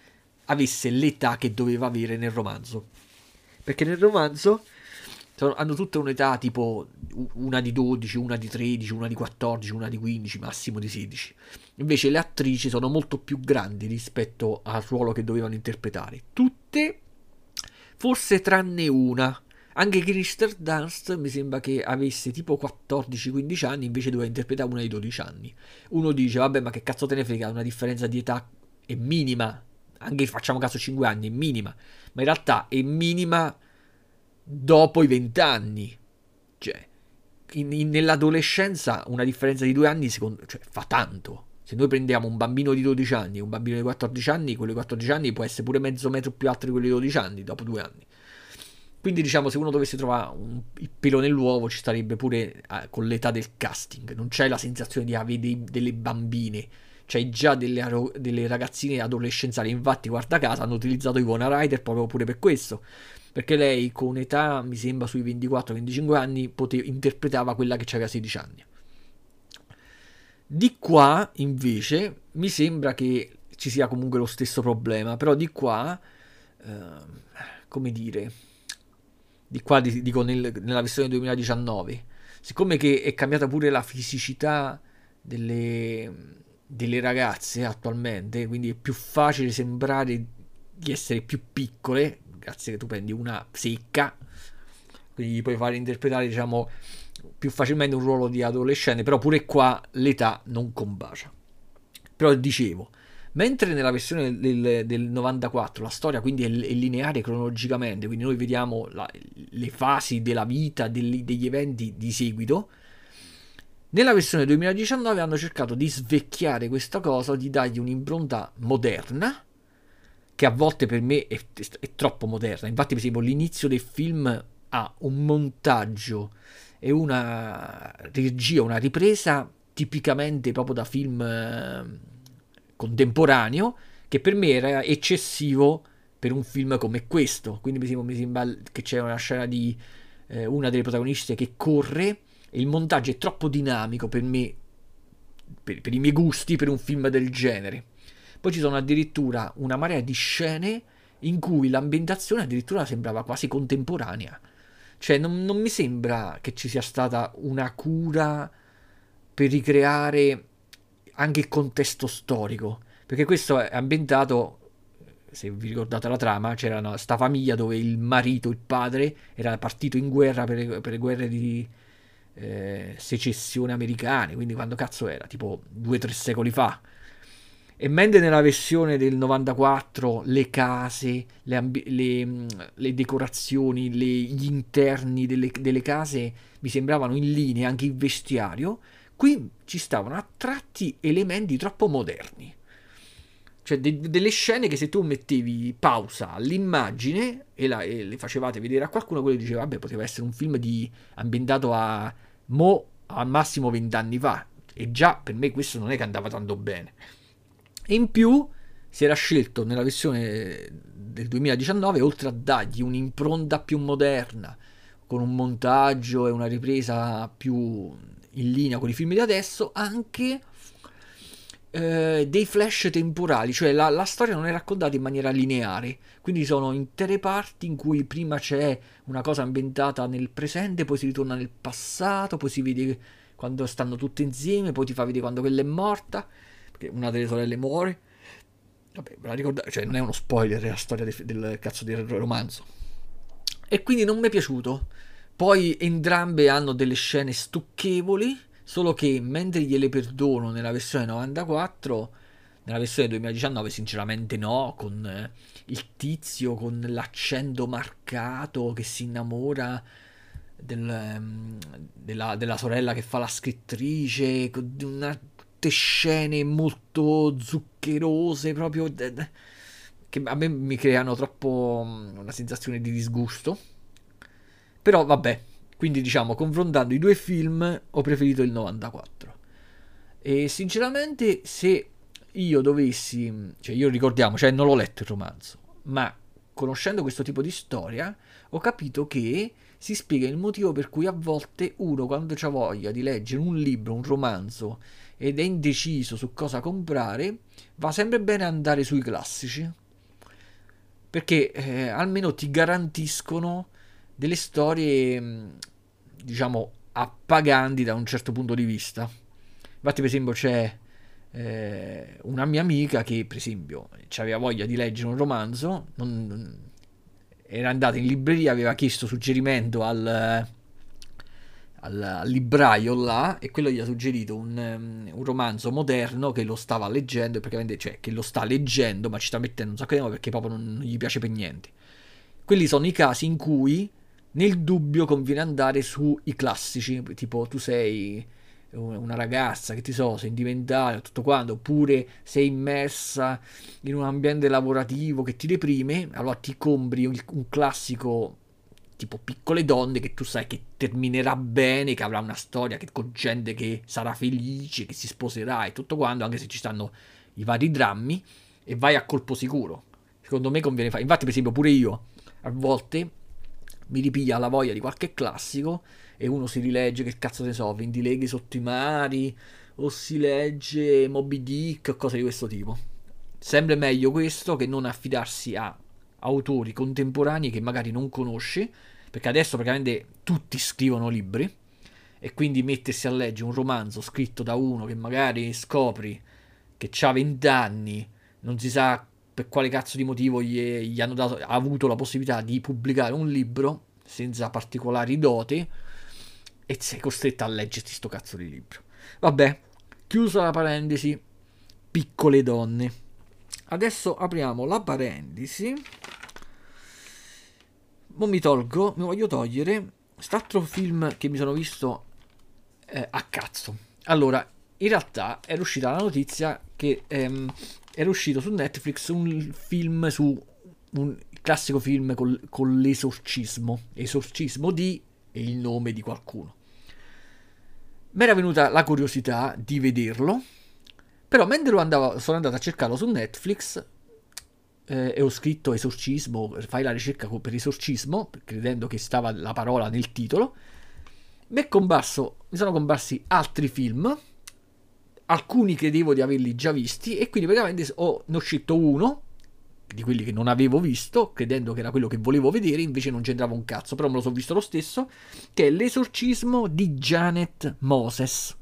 avesse l'età che doveva avere nel romanzo. Perché nel romanzo hanno tutte un'età tipo una di 12, una di 13, una di 14, una di 15, massimo di 16. Invece le attrici sono molto più grandi rispetto al ruolo che dovevano interpretare. Tutte, forse tranne una. Anche Kirsten Dunst mi sembra che avesse tipo 14-15 anni, invece doveva interpretare una di 12 anni. Uno dice, vabbè, ma che cazzo te ne frega, una differenza di età è minima. Anche facciamo caso 5 anni, è minima. Ma in realtà è minima dopo i 20 anni. Cioè, in, in, nell'adolescenza una differenza di due anni secondo, cioè, fa tanto. Se noi prendiamo un bambino di 12 anni e un bambino di 14 anni, quello di 14 anni può essere pure mezzo metro più alto di quello di 12 anni dopo due anni. Quindi diciamo, se uno dovesse trovare un, il pelo nell'uovo, ci starebbe pure eh, con l'età del casting. Non c'è la sensazione di avere dei, delle bambine, c'è già delle, delle, ragazzine adolescenziali. Infatti, guarda caso, hanno utilizzato Ivona Ryder proprio pure per questo. Perché lei, con età, mi sembra sui 24-25 anni, pote- interpretava quella che aveva 16 anni. Di qua, invece, mi sembra che ci sia comunque lo stesso problema. Però di qua, eh, come dire di qua dico nel, nella versione 2019, siccome che è cambiata pure la fisicità delle, delle ragazze attualmente, quindi è più facile sembrare di essere più piccole, grazie che tu prendi una secca, quindi puoi fare interpretare diciamo più facilmente un ruolo di adolescente, però pure qua l'età non combacia. Però dicevo, Mentre nella versione del, del 94 la storia quindi è, è, lineare cronologicamente, quindi noi vediamo la, le fasi della vita, degli, degli eventi di seguito, nella versione 2019 hanno cercato di svecchiare questa cosa, di dargli un'impronta moderna, che a volte per me è, è troppo moderna. Infatti, per esempio, l'inizio del film ha un montaggio e una regia, una ripresa tipicamente proprio da film contemporaneo che per me era eccessivo per un film come questo. Quindi mi sembra, mi sembra che c'è una scena di eh, una delle protagoniste che corre e il montaggio è troppo dinamico per me, per, per i miei gusti, per un film del genere. Poi ci sono addirittura una marea di scene in cui l'ambientazione addirittura sembrava quasi contemporanea. Cioè non, non mi sembra che ci sia stata una cura per ricreare anche il contesto storico, perché questo è ambientato, se vi ricordate la trama, c'era questa famiglia dove il marito, il padre, era partito in guerra per le, per le guerre di eh, secessione americane, quindi quando cazzo era? Tipo due o tre secoli fa. E mentre nella versione del 94 le case, le, ambi- le, le decorazioni, le, gli interni delle, delle, case mi sembravano in linea, anche il vestiario, Qui ci stavano a tratti elementi troppo moderni. Cioè de- delle scene che se tu mettevi pausa all'immagine e, la- e, le facevate vedere a qualcuno, quello diceva, vabbè, poteva essere un film di... ambientato a mo al massimo vent'anni fa. E già per me questo non è che andava tanto bene. E in più si era scelto nella versione del 2019, oltre a dargli un'impronta più moderna, con un montaggio e una ripresa più in linea con i film di adesso, anche eh, dei flash temporali, cioè la, la, storia non è raccontata in maniera lineare, quindi sono intere parti in cui prima c'è una cosa ambientata nel presente, poi si ritorna nel passato, poi si vede quando stanno tutte insieme, poi ti fa vedere quando quella è morta, perché una delle sorelle muore. Vabbè, ve la ricordate, cioè non è uno spoiler, è la storia del, del cazzo del romanzo. E quindi non mi è piaciuto. Poi entrambe hanno delle scene stucchevoli, solo che mentre gliele perdono nella versione 94, nella versione 2019 sinceramente no, con eh, il tizio con l'accento marcato che si innamora del, um, della, della, sorella che fa la scrittrice, una, tutte scene molto zuccherose, proprio che a me mi creano troppo mm, una sensazione di disgusto però vabbè, quindi diciamo, confrontando i due film, ho preferito il 94. E sinceramente, se io dovessi, cioè io ricordiamo, cioè non l'ho letto il romanzo, ma conoscendo questo tipo di storia, ho capito che si spiega il motivo per cui a volte uno quando ha voglia di leggere un libro, un romanzo ed è indeciso su cosa comprare, va sempre bene andare sui classici. Perché eh, almeno ti garantiscono delle storie, mm, diciamo, appaganti da un certo punto di vista. Infatti, per esempio, c'è eh, una mia amica che, per esempio, aveva voglia di leggere un romanzo, non, era andata in libreria, aveva chiesto suggerimento al, al, al, libraio là e quello gli ha suggerito un, um, un, romanzo moderno che lo stava leggendo, praticamente, cioè che lo sta leggendo ma ci sta mettendo un sacco di tempo perché proprio non, non gli piace per niente. Quelli sono i casi in cui nel dubbio conviene andare sui classici, tipo tu sei una ragazza che ti so, sentimentale, tutto quanto, oppure sei immersa in un ambiente lavorativo che ti deprime, allora ti compri un, un classico tipo piccole donne che tu sai che terminerà bene, che avrà una storia che, con gente che sarà felice, che si sposerà e tutto quanto, anche se ci stanno i vari drammi, e vai a colpo sicuro. Secondo me conviene fare. Infatti, per esempio, pure io a volte mi ripiglia la voglia di qualche classico e uno si rilegge, che cazzo ne so, 20 leghe sotto i mari, o si legge Moby Dick o cose di questo tipo. Sempre meglio questo che non affidarsi a autori contemporanei che magari non conosci, perché adesso praticamente tutti scrivono libri, e quindi mettersi a leggere un romanzo scritto da uno che magari scopri che ha 20 anni, non si sa per quale cazzo di motivo gli, gli hanno dato, ha avuto la possibilità di pubblicare un libro senza particolari doti e sei costretta a leggerti sto cazzo di libro. Vabbè, chiusa la parentesi, piccole donne. Adesso apriamo la parentesi. Mo mi tolgo, mi voglio togliere quest'altro film che mi sono visto eh, a cazzo. Allora, in realtà era uscita la notizia che ehm, era uscito su Netflix un film su un classico film col, con l'esorcismo. Esorcismo di è il nome di qualcuno. Mi era venuta la curiosità di vederlo, però mentre andavo, sono andato a cercarlo su Netflix eh, e ho scritto esorcismo, fai la ricerca per esorcismo, credendo che stava la parola nel titolo, mi, comparso, mi sono comparsi altri film alcuni credevo di averli già visti e quindi praticamente ho, ne ho scelto uno di quelli che non avevo visto, credendo che era quello che volevo vedere, invece non c'entrava un cazzo, però me lo sono visto lo stesso, che è L'esorcismo di Janet Moses.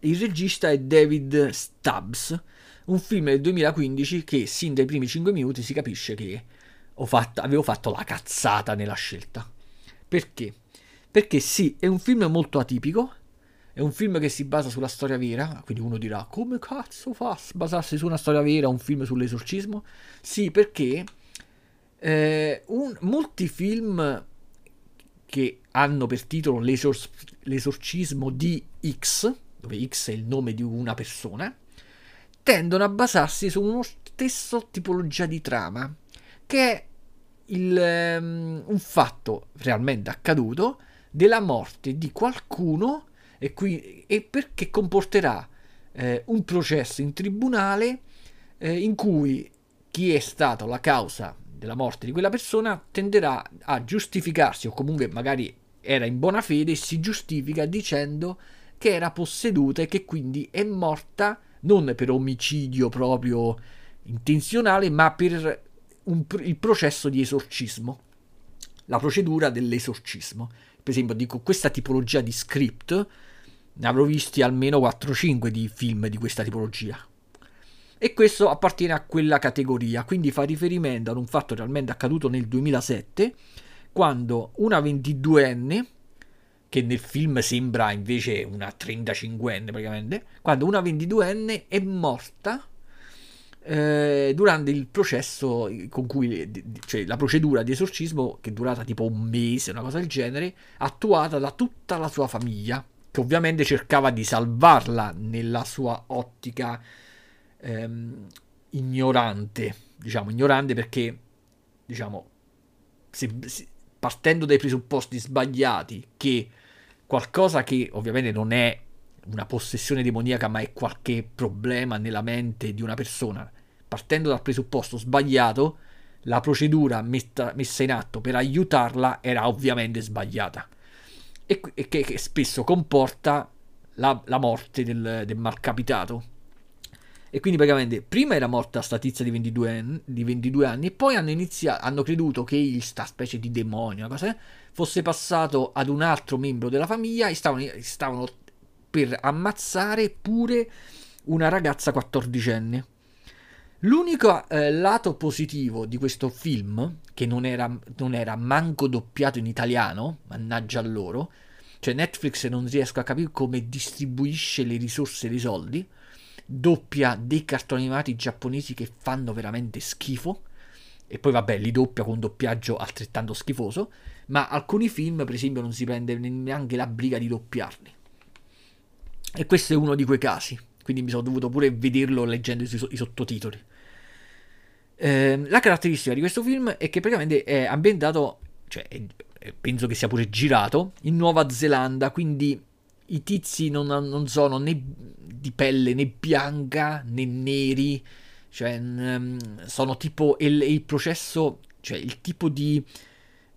Il regista è David Stubbs, un film del 2015 che sin dai primi 5 minuti si capisce che fatto, avevo fatto la cazzata nella scelta. Perché? Perché sì, è un film molto atipico, è un film che si basa sulla storia vera, quindi uno dirà come cazzo fa a basarsi su una storia vera un film sull'esorcismo? Sì, perché eh, un, molti film che hanno per titolo l'esor- l'esorcismo di X, dove X è il nome di una persona, tendono a basarsi su uno stesso tipologia di trama, che è il, um, un fatto realmente accaduto della morte di qualcuno e, qui, e perché comporterà eh, un processo in tribunale eh, in cui chi è stato la causa della morte di quella persona tenderà a giustificarsi o comunque magari era in buona fede e si giustifica dicendo che era posseduta e che quindi è morta non per omicidio proprio intenzionale ma per un, il processo di esorcismo la procedura dell'esorcismo per esempio dico questa tipologia di script ne avrò visti almeno 4-5 di film di questa tipologia. E questo appartiene a quella categoria, quindi fa riferimento ad un fatto realmente accaduto nel 2007, quando una 22enne, che nel film sembra invece una 35enne praticamente, quando una 22enne è morta eh, durante il processo con cui, cioè la procedura di esorcismo che è durata tipo un mese, una cosa del genere, attuata da tutta la sua famiglia che ovviamente cercava di salvarla nella sua ottica ehm, ignorante, diciamo ignorante perché, diciamo, se, se, partendo dai presupposti sbagliati che qualcosa che ovviamente non è una possessione demoniaca ma è qualche problema nella mente di una persona, partendo dal presupposto sbagliato, la procedura metta, messa in atto per aiutarla era ovviamente sbagliata. E, e che, che, spesso comporta la, la morte del, del malcapitato. E quindi praticamente prima era morta sta tizia di 22, anni, di 22 anni e poi hanno, iniziato, hanno creduto che il, sta specie di demonio cosa, fosse passato ad un altro membro della famiglia e stavano, stavano per ammazzare pure una ragazza 14enne. L'unico eh, lato positivo di questo film, che non era, non era manco doppiato in italiano, mannaggia a loro, cioè Netflix non riesco a capire come distribuisce le risorse e i soldi, doppia dei cartoni animati giapponesi che fanno veramente schifo, e poi vabbè li doppia con un doppiaggio altrettanto schifoso, ma alcuni film per esempio non si prende neanche la briga di doppiarli. E questo è uno di quei casi, quindi mi sono dovuto pure vederlo leggendo i sottotitoli. Eh, la caratteristica di questo film è che praticamente è ambientato, cioè penso che sia pure girato, in Nuova Zelanda, quindi i tizi non, non sono né di pelle né bianca né neri, cioè sono tipo il, il, processo, cioè il tipo di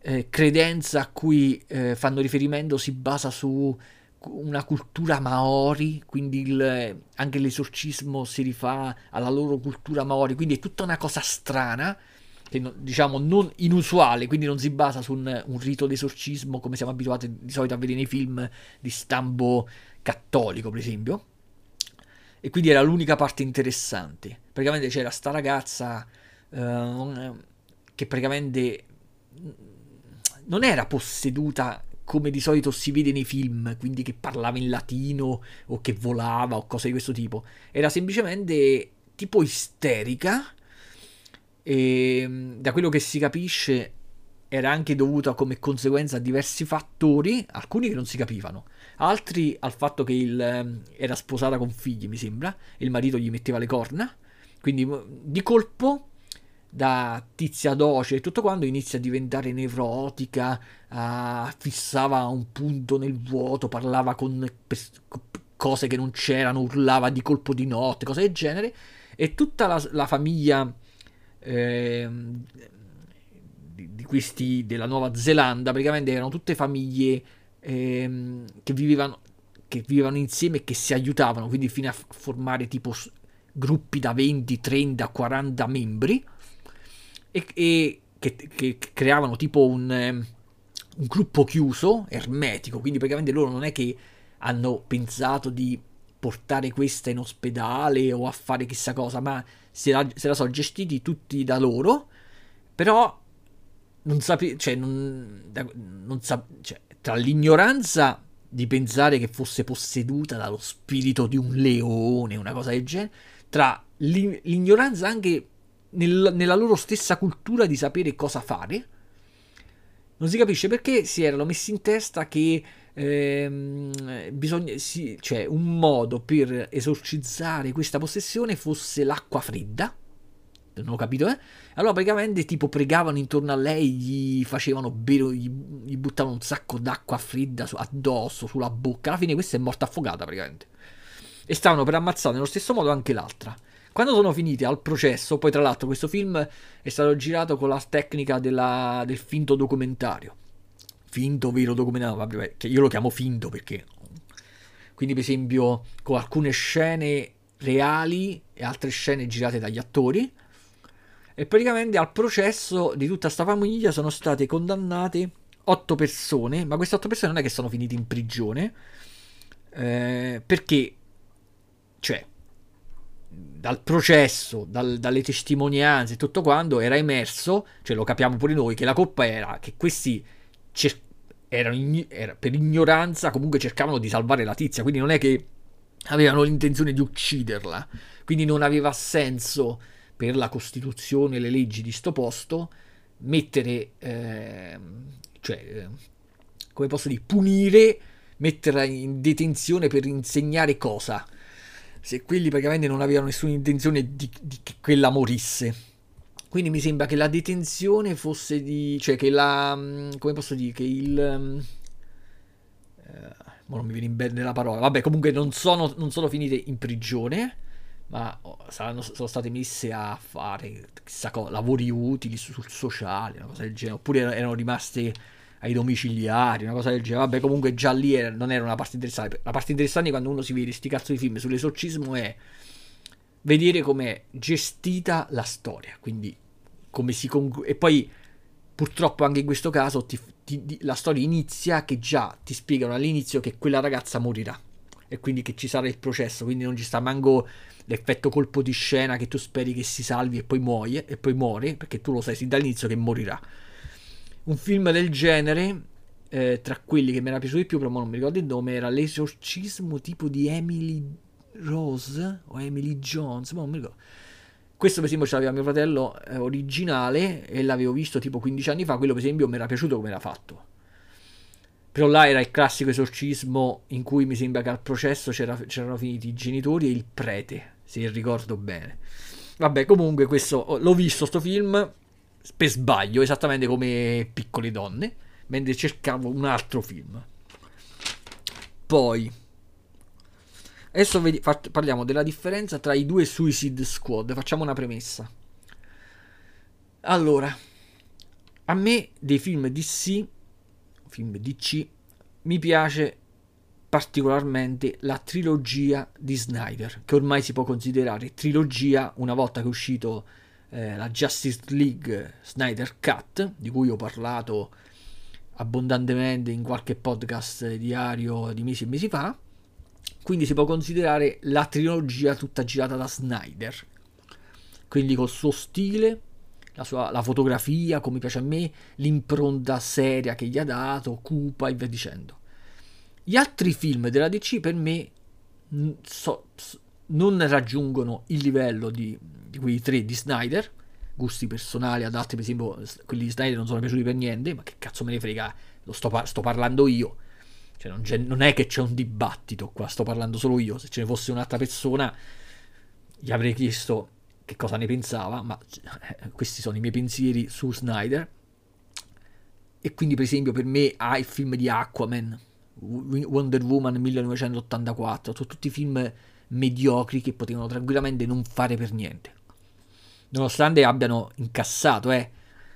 eh, credenza a cui eh, fanno riferimento si basa su una cultura maori, quindi il, anche l'esorcismo si rifà alla loro cultura maori, quindi è tutta una cosa strana, che diciamo non inusuale, quindi non si basa su un, un rito d'esorcismo come siamo abituati di solito a vedere nei film di stampo cattolico, per esempio. E quindi era l'unica parte interessante. Praticamente c'era sta ragazza uh, che praticamente non era posseduta come di solito si vede nei film, quindi che parlava in latino o che volava o cose di questo tipo. Era semplicemente tipo isterica e da quello che si capisce era anche dovuta come conseguenza a diversi fattori, alcuni che non si capivano, altri al fatto che il, era sposata con figli, mi sembra, e il marito gli metteva le corna, quindi di colpo da tizia doce e tutto quanto inizia a diventare nevrotica, uh, fissava un punto nel vuoto, parlava con cose che non c'erano, urlava di colpo di notte, cose del genere, e tutta la, la famiglia eh, di, di, questi della Nuova Zelanda praticamente erano tutte famiglie eh, che vivevano che vivevano insieme e che si aiutavano, quindi fino a formare tipo gruppi da 20, 30, 40 membri e, e che, che, creavano tipo un, un gruppo chiuso, ermetico, quindi praticamente loro non è che hanno pensato di portare questa in ospedale o a fare chissà cosa, ma se la, se la sono gestiti tutti da loro, però non sapevo, cioè, non, non sa, cioè, tra l'ignoranza di pensare che fosse posseduta dallo spirito di un leone, una cosa del genere, tra l'ignoranza anche nel, nella loro stessa cultura di sapere cosa fare. Non si capisce perché si erano messi in testa che ehm, bisogna, sì, cioè un modo per esorcizzare questa possessione fosse l'acqua fredda. Non ho capito, eh? Allora praticamente tipo pregavano intorno a lei, gli facevano bere, gli, gli buttavano un sacco d'acqua fredda su, addosso, sulla bocca. Alla fine questa è morta affogata praticamente. E stavano per ammazzare nello stesso modo anche l'altra. Quando sono finiti al processo, poi tra l'altro questo film è stato girato con la tecnica della, del finto documentario. Finto, vero documentario, vabbè, io lo chiamo finto perché... Quindi per esempio con alcune scene reali e altre scene girate dagli attori. E praticamente al processo di tutta sta famiglia sono state condannate otto persone, ma queste otto persone non è che sono finite in prigione, eh, perché, cioè, dal processo, dal, dalle testimonianze e tutto quanto era emerso, cioè lo capiamo pure noi, che la colpa era che questi cer- erano era, per ignoranza comunque cercavano di salvare la tizia, quindi non è che avevano l'intenzione di ucciderla, quindi non aveva senso per la Costituzione e le leggi di sto posto mettere, eh, cioè, eh, come posso dire, punire, metterla in detenzione per insegnare cosa se quelli praticamente non avevano nessuna intenzione di, di che quella morisse. Quindi mi sembra che la detenzione fosse di... cioè che la... Mm, come posso dire? Che il... Eh, non mi viene in bene la parola. Vabbè, comunque non sono, non sono finite in prigione, ma oh, saranno, sono state messe a fare chissà cosa, lavori utili sul sociale, una cosa del genere, oppure erano rimaste ai domiciliari, una cosa del genere. Vabbè, comunque già lì era, non era una parte interessante. La parte interessante quando uno si vede sti cazzo di film sull'esorcismo è vedere com'è gestita la storia, quindi come si conclude. E poi purtroppo anche in questo caso ti, ti, la storia inizia che già ti spiegano all'inizio che quella ragazza morirà e quindi che ci sarà il processo, quindi non ci sta manco l'effetto colpo di scena che tu speri che si salvi e poi muoie e poi muore perché tu lo sai sin dall'inizio che morirà. Un film del genere, eh, tra quelli che mi era piaciuto di più, però non mi ricordo il nome, era L'esorcismo tipo di Emily Rose o Emily Jones, ma non mi ricordo. Questo per esempio ce l'aveva mio fratello eh, originale e l'avevo visto tipo 15 anni fa, quello per esempio mi era piaciuto come era fatto. Però là era il classico esorcismo in cui mi sembra che al processo c'erano finiti i genitori e il prete, se ricordo bene. Vabbè, comunque questo l'ho visto sto film per sbaglio, esattamente come Piccole donne, mentre cercavo un altro film. Poi Adesso vedi, parliamo della differenza tra i due Suicide Squad. Facciamo una premessa. Allora, a me dei film DC, film DC, mi piace particolarmente la trilogia di Snyder, che ormai si può considerare trilogia una volta che è uscito eh, la Justice League Snyder Cut, di cui ho parlato abbondantemente in qualche podcast diario di mesi e mesi fa quindi si può considerare la trilogia tutta girata da Snyder. Quindi col suo stile, la, sua, la fotografia, come piace a me, l'impronta seria che gli ha dato, cupa e via dicendo. Gli altri film della DC per me so, non raggiungono il livello di, di, quei tre di Snyder. Gusti personali, ad altri, per esempio, quelli di Snyder non sono piaciuti per niente, ma che cazzo me ne frega, lo sto, sto parlando io. Cioè non, non, è che c'è un dibattito qua, sto parlando solo io. Se ce ne fosse un'altra persona, gli avrei chiesto che cosa ne pensava, ma eh, questi sono i miei pensieri su Snyder. E quindi, per esempio, per me ha il film di Aquaman, Wonder Woman 1984, sono tutti film mediocri che potevano tranquillamente non fare per niente. Nonostante abbiano incassato, eh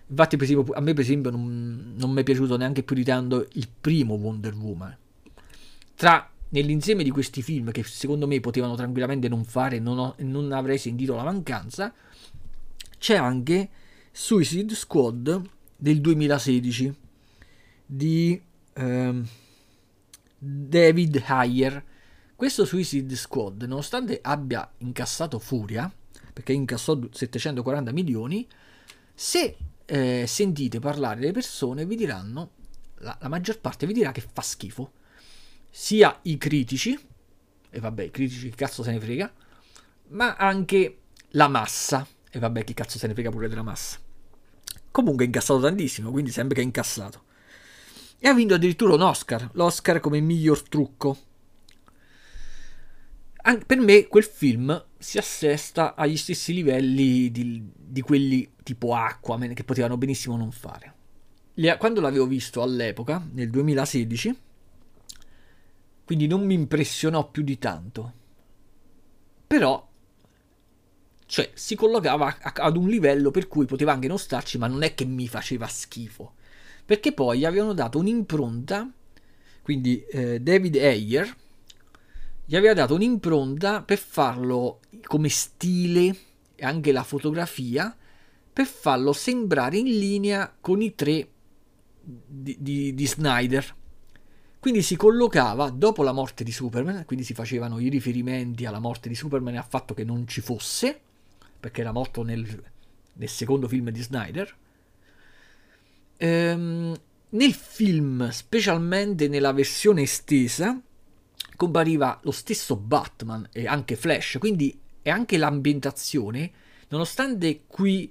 Infatti, per esempio, a me, per esempio, non, non mi è piaciuto neanche più di tanto il primo Wonder Woman. Tra nell'insieme di questi film che secondo me potevano tranquillamente non fare, non, ho, non avrei sentito la mancanza, c'è anche Suicide Squad del 2016 di ehm, David Ayer. Questo Suicide Squad, nonostante abbia incassato furia, perché incassò 740 milioni, se eh, sentite parlare le persone vi diranno, la, la, maggior parte vi dirà che fa schifo. Sia i critici, e vabbè, i critici che cazzo se ne frega, ma anche la massa, e vabbè, chi cazzo se ne frega pure della massa. Comunque ha incassato tantissimo, quindi sembra che ha incassato. E ha vinto addirittura un Oscar, l'Oscar come miglior trucco an- per me quel film si assesta agli stessi livelli di, di quelli tipo Aquaman che potevano benissimo non fare. Quando l'avevo visto all'epoca, nel 2016, quindi non mi impressionò più di tanto. Però, cioè, si collocava ad un livello per cui poteva anche non starci, ma non è che mi faceva schifo. Perché poi gli avevano dato un'impronta, quindi eh, David Ayer, gli aveva dato un'impronta per farlo come stile e anche la fotografia per farlo sembrare in linea con i tre di, di, di Snyder. Quindi si collocava dopo la morte di Superman, quindi si facevano i riferimenti alla morte di Superman e al fatto che non ci fosse, perché era morto nel, nel secondo film di Snyder. Ehm, nel film, specialmente nella versione estesa, compariva lo stesso Batman e anche Flash, quindi è anche l'ambientazione, nonostante qui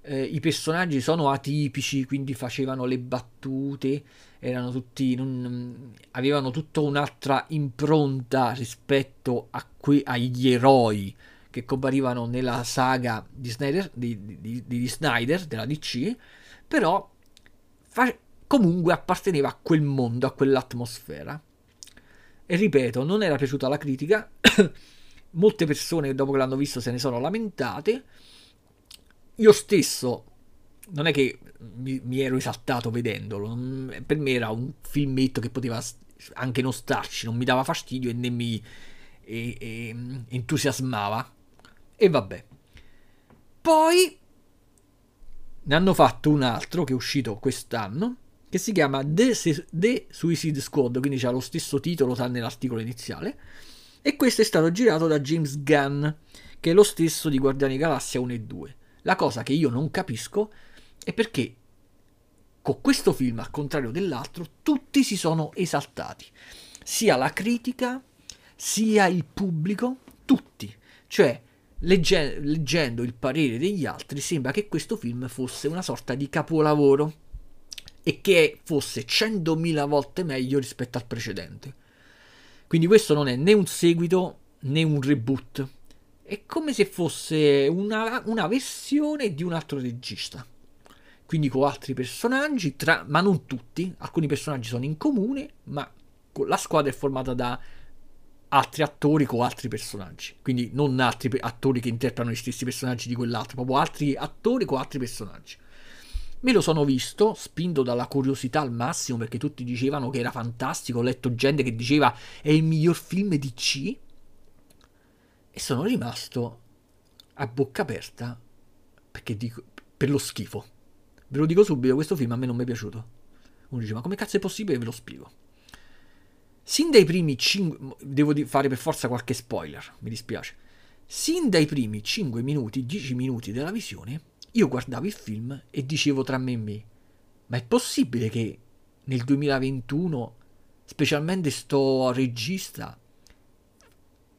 eh, i personaggi sono atipici, quindi facevano le battute, erano tutti, non, avevano tutta un'altra impronta rispetto que- agli eroi che comparivano nella saga di Snyder, di, di, di Snyder della DC, però fa- comunque apparteneva a quel mondo, a quell'atmosfera. E ripeto, non era piaciuta la critica molte persone dopo che l'hanno visto se ne sono lamentate. Io stesso non è che mi, mi ero esaltato vedendolo, per me era un filmetto che poteva anche non starci, non mi dava fastidio e né mi e, e, entusiasmava. E vabbè. Poi ne hanno fatto un altro che è uscito quest'anno che si chiama The, The Suicide Squad, quindi ha lo stesso titolo tranne l'articolo iniziale. E questo è stato girato da James Gunn, che è lo stesso di Guardiani Galassia 1 e 2. La cosa che io non capisco è perché con questo film, al contrario dell'altro, tutti si sono esaltati. Sia la critica, sia il pubblico, tutti. Cioè, legge- leggendo il parere degli altri, sembra che questo film fosse una sorta di capolavoro e che fosse 100.000 volte meglio rispetto al precedente. Quindi questo non è né un seguito né un reboot. È come se fosse una, una versione di un altro regista. Quindi con altri personaggi, tra, ma non tutti. Alcuni personaggi sono in comune, ma la squadra è formata da altri attori con altri personaggi. Quindi non altri attori che interpretano gli stessi personaggi di quell'altro, proprio altri attori con altri personaggi. Me lo sono visto, spinto dalla curiosità al massimo, perché tutti dicevano che era fantastico. Ho letto gente che diceva è il miglior film di C. E sono rimasto a bocca aperta perché dico, per lo schifo. Ve lo dico subito, questo film a me non mi è piaciuto. Uno dice, ma come cazzo è possibile? Ve lo spiego. Sin dai primi 5... Devo fare per forza qualche spoiler, mi dispiace. Sin dai primi 5 minuti, 10 minuti della visione, io guardavo il film e dicevo tra me e me, ma è possibile che nel 2021, specialmente sto regista,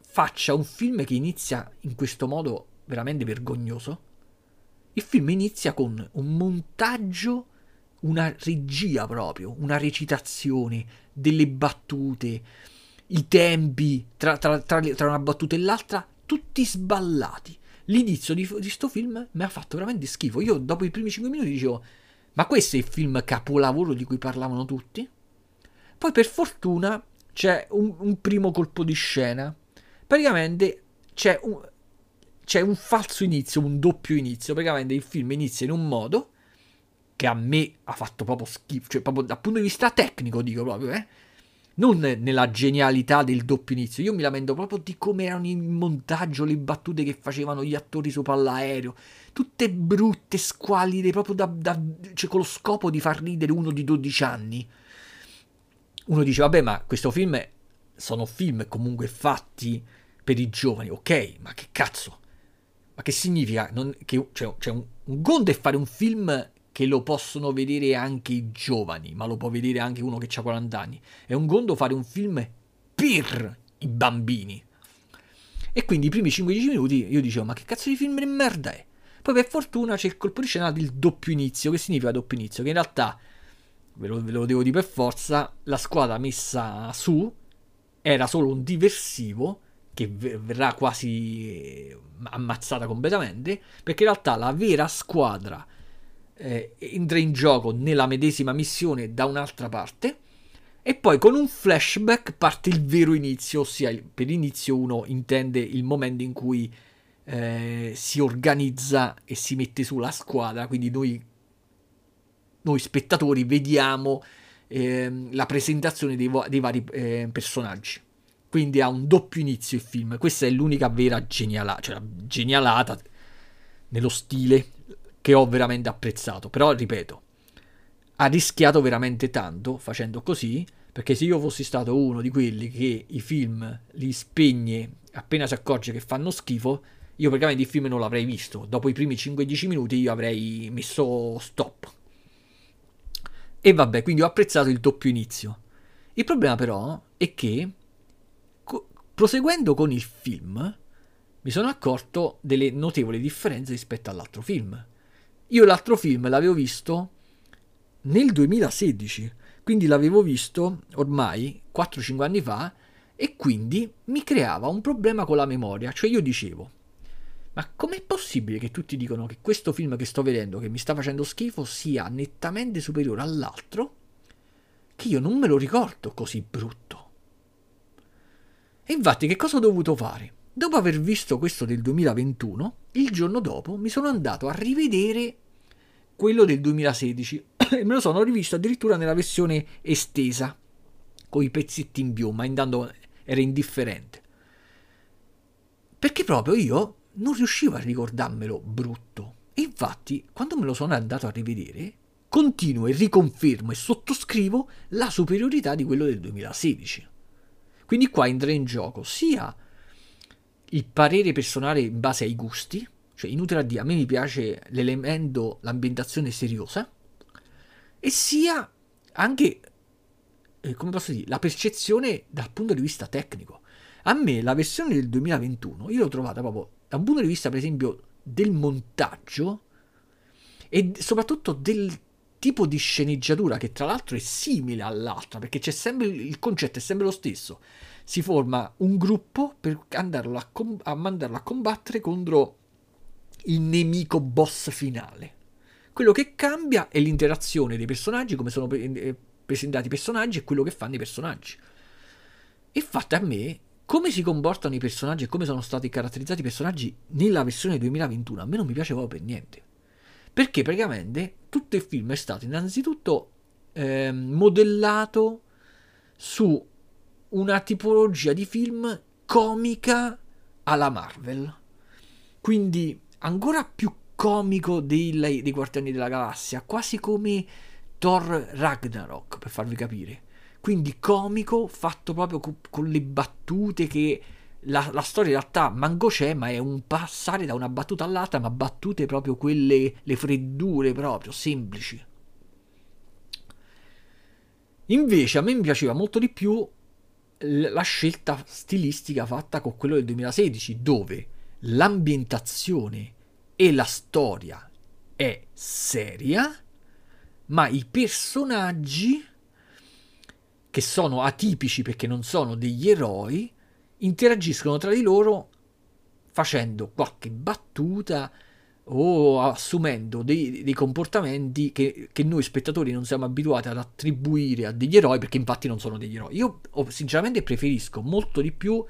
faccia un film che inizia in questo modo veramente vergognoso? Il film inizia con un montaggio una regia proprio, una recitazione, delle battute, i tempi tra, tra, tra, tra una battuta e l'altra, tutti sballati. L'inizio di questo film mi ha fatto veramente schifo. Io dopo i primi 5 minuti dicevo, ma questo è il film capolavoro di cui parlavano tutti? Poi per fortuna c'è un, un primo colpo di scena. Praticamente c'è un, c'è un falso inizio, un doppio inizio. Praticamente il film inizia in un modo che a me ha fatto proprio schifo, cioè proprio dal punto di vista tecnico dico proprio, eh. Non nella genialità del doppio inizio, io mi lamento proprio di come erano in montaggio le battute che facevano gli attori sopra l'aereo, tutte brutte, squallide, proprio da, da, cioè con lo scopo di far ridere uno di 12 anni. Uno dice, vabbè, ma questo film è, sono film comunque fatti per i giovani, ok, ma che cazzo? Ma che significa? Non, che, cioè, cioè un, un conto è fare un film che lo possono vedere anche i giovani, ma lo può vedere anche uno che ha 40 anni. È un gondo fare un film per i bambini. E quindi i primi 5-10 minuti io dicevo, ma che cazzo di film di merda è? Poi per fortuna c'è il colpo di scena del doppio inizio. Che significa doppio inizio? Che in realtà, ve lo, ve lo devo dire per forza, la squadra messa su era solo un diversivo che verrà quasi ammazzata completamente, perché in realtà la vera squadra eh, entra in gioco nella medesima missione da un'altra parte e poi con un flashback parte il vero inizio, ossia per inizio uno intende il momento in cui eh, si organizza e si mette su la squadra, quindi noi, noi spettatori vediamo eh, la presentazione dei, dei vari eh, personaggi. Quindi ha un doppio inizio il film. Questa è l'unica vera genialata, cioè genialata nello stile che ho veramente apprezzato. Però, ripeto, ha rischiato veramente tanto facendo così, perché se io fossi stato uno di quelli che i film li spegne appena si accorge che fanno schifo, io praticamente il film non l'avrei visto. Dopo i primi 5-10 minuti io avrei messo stop. E vabbè, quindi ho apprezzato il doppio inizio. Il problema però è che, co- proseguendo con il film, mi sono accorto delle notevoli differenze rispetto all'altro film. Io l'altro film l'avevo visto nel 2016, quindi l'avevo visto ormai 4-5 anni fa e quindi mi creava un problema con la memoria, cioè io dicevo, ma com'è possibile che tutti dicono che questo film che sto vedendo, che mi sta facendo schifo, sia nettamente superiore all'altro, che io non me lo ricordo così brutto? E infatti che cosa ho dovuto fare? Dopo aver visto questo del 2021, il giorno dopo mi sono andato a rivedere quello del 2016 e me lo sono rivisto addirittura nella versione estesa, con i pezzetti in più, ma era indifferente. Perché proprio io non riuscivo a ricordarmelo brutto. E infatti, quando me lo sono andato a rivedere, continuo e riconfermo e sottoscrivo la superiorità di quello del 2016. Quindi qua entra in gioco sia il parere personale in base ai gusti, cioè inutile a dire, a me mi piace l'elemento, l'ambientazione seriosa, e sia anche, eh, come posso dire, la percezione dal punto di vista tecnico. A me la versione del 2021, io l'ho trovata proprio dal punto di vista, per esempio, del montaggio e soprattutto del tipo di sceneggiatura che tra l'altro è simile all'altra, perché c'è sempre il concetto è sempre lo stesso. Si forma un gruppo per andarlo a, com- a mandarlo a combattere contro il nemico boss finale. Quello che cambia è l'interazione dei personaggi, come sono pre- presentati i personaggi e quello che fanno i personaggi. Infatti a me come si comportano i personaggi e come sono stati caratterizzati i personaggi nella versione 2021 a me non mi piace proprio per niente. Perché praticamente tutto il film è stato innanzitutto eh, modellato su una tipologia di film comica alla Marvel. Quindi ancora più comico dei, dei Guardiani della Galassia, quasi come Thor Ragnarok, per farvi capire. Quindi comico, fatto proprio con, con le battute che la, la, storia in realtà manco c'è, ma è un passare da una battuta all'altra, ma battute proprio quelle, le freddure proprio, semplici. Invece a me mi piaceva molto di più la scelta stilistica fatta con quello del 2016, dove l'ambientazione e la storia è seria, ma i personaggi, che sono atipici perché non sono degli eroi, interagiscono tra di loro facendo qualche battuta o assumendo dei, dei comportamenti che, che, noi spettatori non siamo abituati ad attribuire a degli eroi perché infatti non sono degli eroi. Io sinceramente preferisco molto di più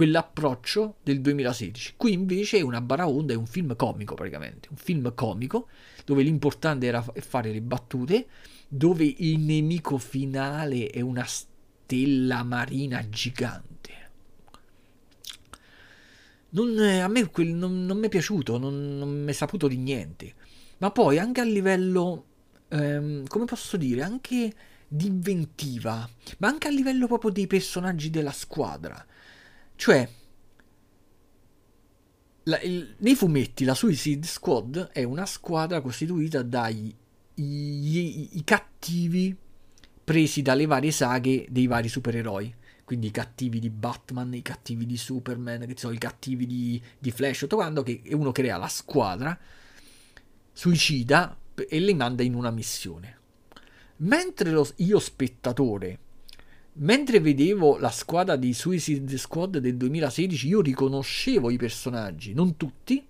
quell'approccio del 2016. Qui invece è una baraonda, è un film comico praticamente, un film comico dove l'importante era fare le battute, dove il nemico finale è una stella marina gigante non, a me quel, non, non mi è piaciuto, non, non mi è saputo di niente. Ma poi anche a livello, ehm, come posso dire, anche di inventiva, ma anche a livello proprio dei personaggi della squadra. Cioè, la, il, nei fumetti la Suicide Squad è una squadra costituita dai i, i, i cattivi presi dalle varie saghe dei vari supereroi quindi i cattivi di Batman, i cattivi di Superman, che sono i cattivi di, di Flash, tutto quanto, che uno crea la squadra, suicida e li manda in una missione. Mentre lo, io spettatore, mentre vedevo la squadra di Suicide Squad del 2016, io riconoscevo i personaggi, non tutti,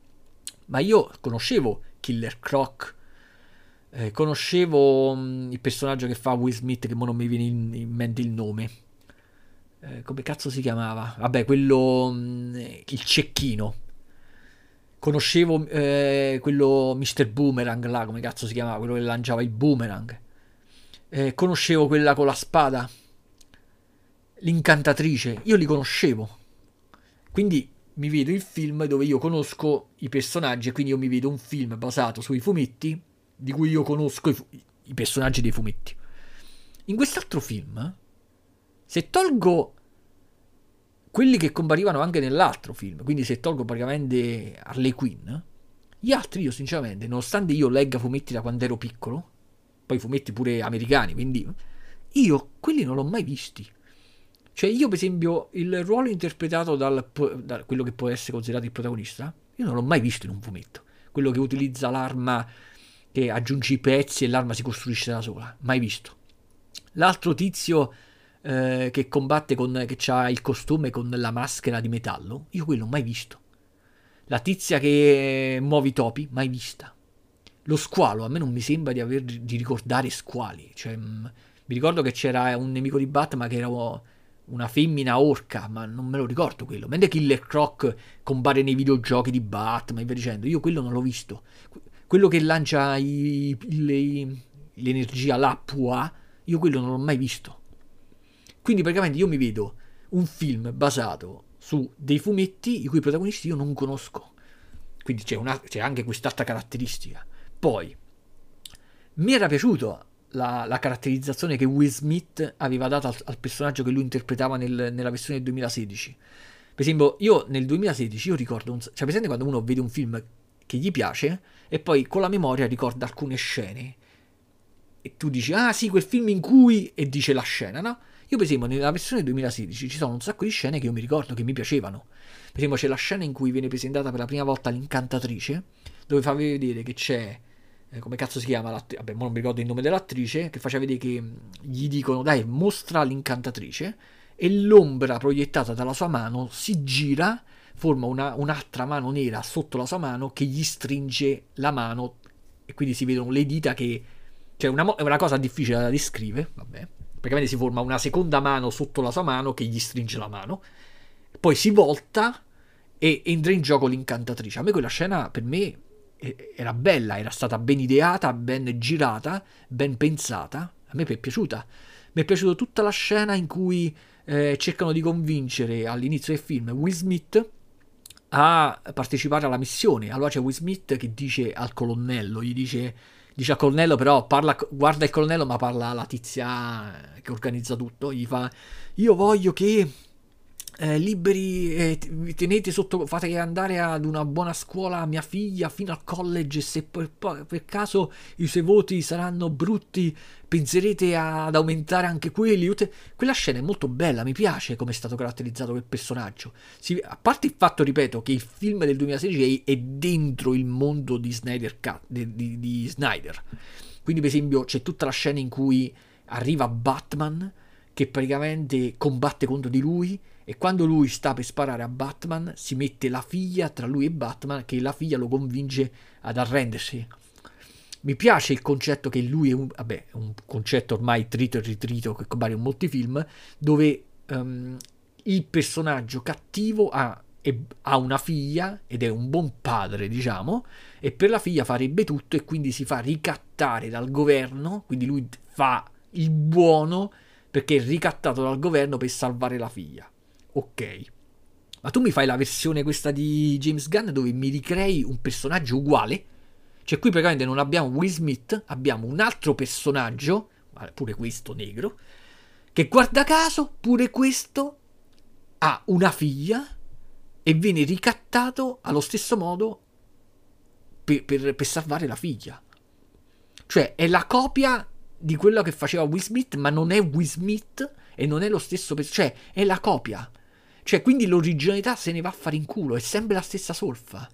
ma io conoscevo Killer Croc, eh, conoscevo mh, mm, il personaggio che fa Will Smith, che non mi viene in, in mente il nome eh, come cazzo si chiamava? Vabbè, quello... Mh, mm, il cecchino. Conoscevo eh, quello Mr. Boomerang là, come cazzo si chiamava? Quello che lanciava il boomerang. Eh, conoscevo quella con la spada. L'incantatrice. Io li conoscevo. Quindi mi vedo il film dove io conosco i personaggi e quindi io mi vedo un film basato sui fumetti di cui io conosco i, fu- i personaggi dei fumetti. In quest'altro film se tolgo quelli che comparivano anche nell'altro film, quindi se tolgo praticamente Harley Quinn, gli altri io sinceramente, nonostante io legga fumetti da quando ero piccolo, poi fumetti pure americani, quindi io quelli non l'ho mai visti. Cioè io per esempio il ruolo interpretato dal, da quello che può essere considerato il protagonista, io non l'ho mai visto in un fumetto. Quello che utilizza l'arma che aggiunge i pezzi e l'arma si costruisce da sola, mai visto. L'altro tizio eh, che combatte con che ha il costume con la maschera di metallo, io quello mai visto. La tizia che muove i topi, mai vista. Lo squalo, a me non mi sembra di, aver, di ricordare squali. Cioè, mh, mm, mi ricordo che c'era un nemico di Batman che era una femmina orca, ma non me lo ricordo quello. Mentre Killer Croc compare nei videogiochi di Batman e via dicendo, io quello non l'ho visto. Quello che lancia i, i, l'energia l'Apua, io quello non l'ho mai visto. Quindi praticamente io mi vedo un film basato su dei fumetti i cui protagonisti io non conosco. Quindi c'è, una, c'è anche quest'altra caratteristica. Poi, mi era piaciuto la, la, caratterizzazione che Will Smith aveva dato al, al personaggio che lui interpretava nel, nella versione del 2016. Per esempio, io nel 2016 io ricordo, un, cioè presente quando uno vede un film che gli piace e poi con la memoria ricorda alcune scene e tu dici, ah sì, quel film in cui... e dice la scena, no? Io per esempio nella versione 2016 ci sono un sacco di scene che io mi ricordo, che mi piacevano. Per esempio c'è la scena in cui viene presentata per la prima volta l'incantatrice, dove fa vedere che c'è... Eh, come cazzo si chiama? Vabbè, non mi ricordo il nome dell'attrice, che faceva vedere che mm, gli dicono, dai, mostra l'incantatrice, e l'ombra proiettata dalla sua mano si gira, forma una, un'altra mano nera sotto la sua mano che gli stringe la mano, e quindi si vedono le dita che cioè una, è una cosa difficile da descrivere, vabbè. Praticamente si forma una seconda mano sotto la sua mano che gli stringe la mano. Poi si volta e entra in gioco l'incantatrice. A me quella scena per me era bella, era stata ben ideata, ben girata, ben pensata. A me è piaciuta. Mi è piaciuta tutta la scena in cui eh, cercano di convincere all'inizio del film Will Smith a partecipare alla missione. Allora c'è Will Smith che dice al colonnello, gli dice dice al colonnello però parla, guarda il colonnello ma parla alla tizia che organizza tutto, gli fa io voglio che eh, liberi, eh, tenete sotto, fate andare ad una buona scuola mia figlia fino al college. Se per, per caso i suoi voti saranno brutti, penserete ad aumentare anche quelli. Quella scena è molto bella, mi piace come è stato caratterizzato quel personaggio. Si, a parte il fatto, ripeto, che il film del 2016 è, dentro il mondo di Snyder, di, di, di Snyder. Quindi, per esempio, c'è tutta la scena in cui arriva Batman che praticamente combatte contro di lui e quando lui sta per sparare a Batman si mette la figlia tra lui e Batman che la figlia lo convince ad arrendersi. Mi piace il concetto che lui è un, vabbè, un concetto ormai trito e ritrito che compare in molti film, dove um, il personaggio cattivo ha, ha, una figlia ed è un buon padre, diciamo, e per la figlia farebbe tutto e quindi si fa ricattare dal governo, quindi lui fa il buono perché è ricattato dal governo per salvare la figlia ok. Ma tu mi fai la versione questa di James Gunn dove mi ricrei un personaggio uguale? Cioè qui praticamente non abbiamo Will Smith, abbiamo un altro personaggio, pure questo negro, che guarda caso pure questo ha una figlia e viene ricattato allo stesso modo per, per, per salvare la figlia. Cioè è la copia di quello che faceva Will Smith, ma non è Will Smith e non è lo stesso personaggio, cioè è la copia. Cioè, quindi l'originalità se ne va a fare in culo, è sempre la stessa solfa.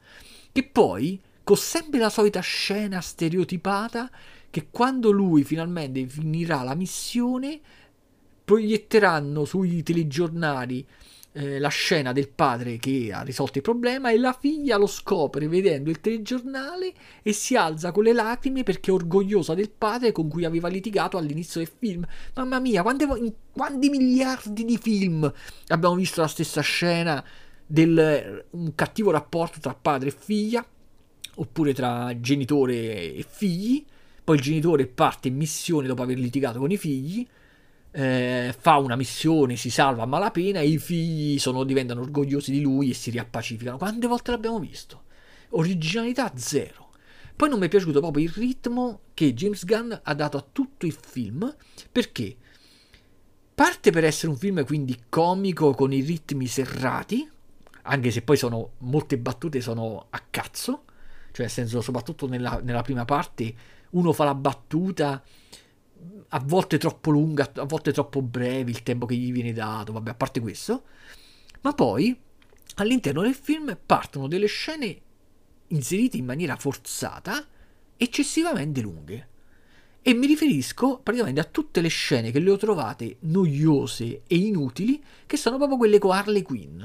Che poi, con sempre la solita scena stereotipata, che quando lui finalmente finirà la missione, proietteranno sui telegiornali eh, la scena del padre che ha risolto il problema e la figlia lo scopre vedendo il telegiornale e si alza con le lacrime perché è orgogliosa del padre con cui aveva litigato all'inizio del film. Mamma mia, quante, quanti miliardi di film abbiamo visto la stessa scena del un cattivo rapporto tra padre e figlia oppure tra genitore e figli. Poi il genitore parte in missione dopo aver litigato con i figli eh, fa una missione, si salva a malapena i figli sono, diventano orgogliosi di lui e si riappacificano. Quante volte l'abbiamo visto? Originalità zero. Poi non mi è piaciuto proprio il ritmo che James Gunn ha dato a tutto il film, perché parte per essere un film quindi comico con i ritmi serrati, anche se poi sono molte battute sono a cazzo, cioè nel senso soprattutto nella, nella prima parte uno fa la battuta a volte troppo lunga, a volte troppo breve il tempo che gli viene dato, vabbè, a parte questo. Ma poi all'interno del film partono delle scene inserite in maniera forzata, eccessivamente lunghe. E mi riferisco praticamente a tutte le scene che le ho trovate noiose e inutili, che sono proprio quelle con Harley Quinn.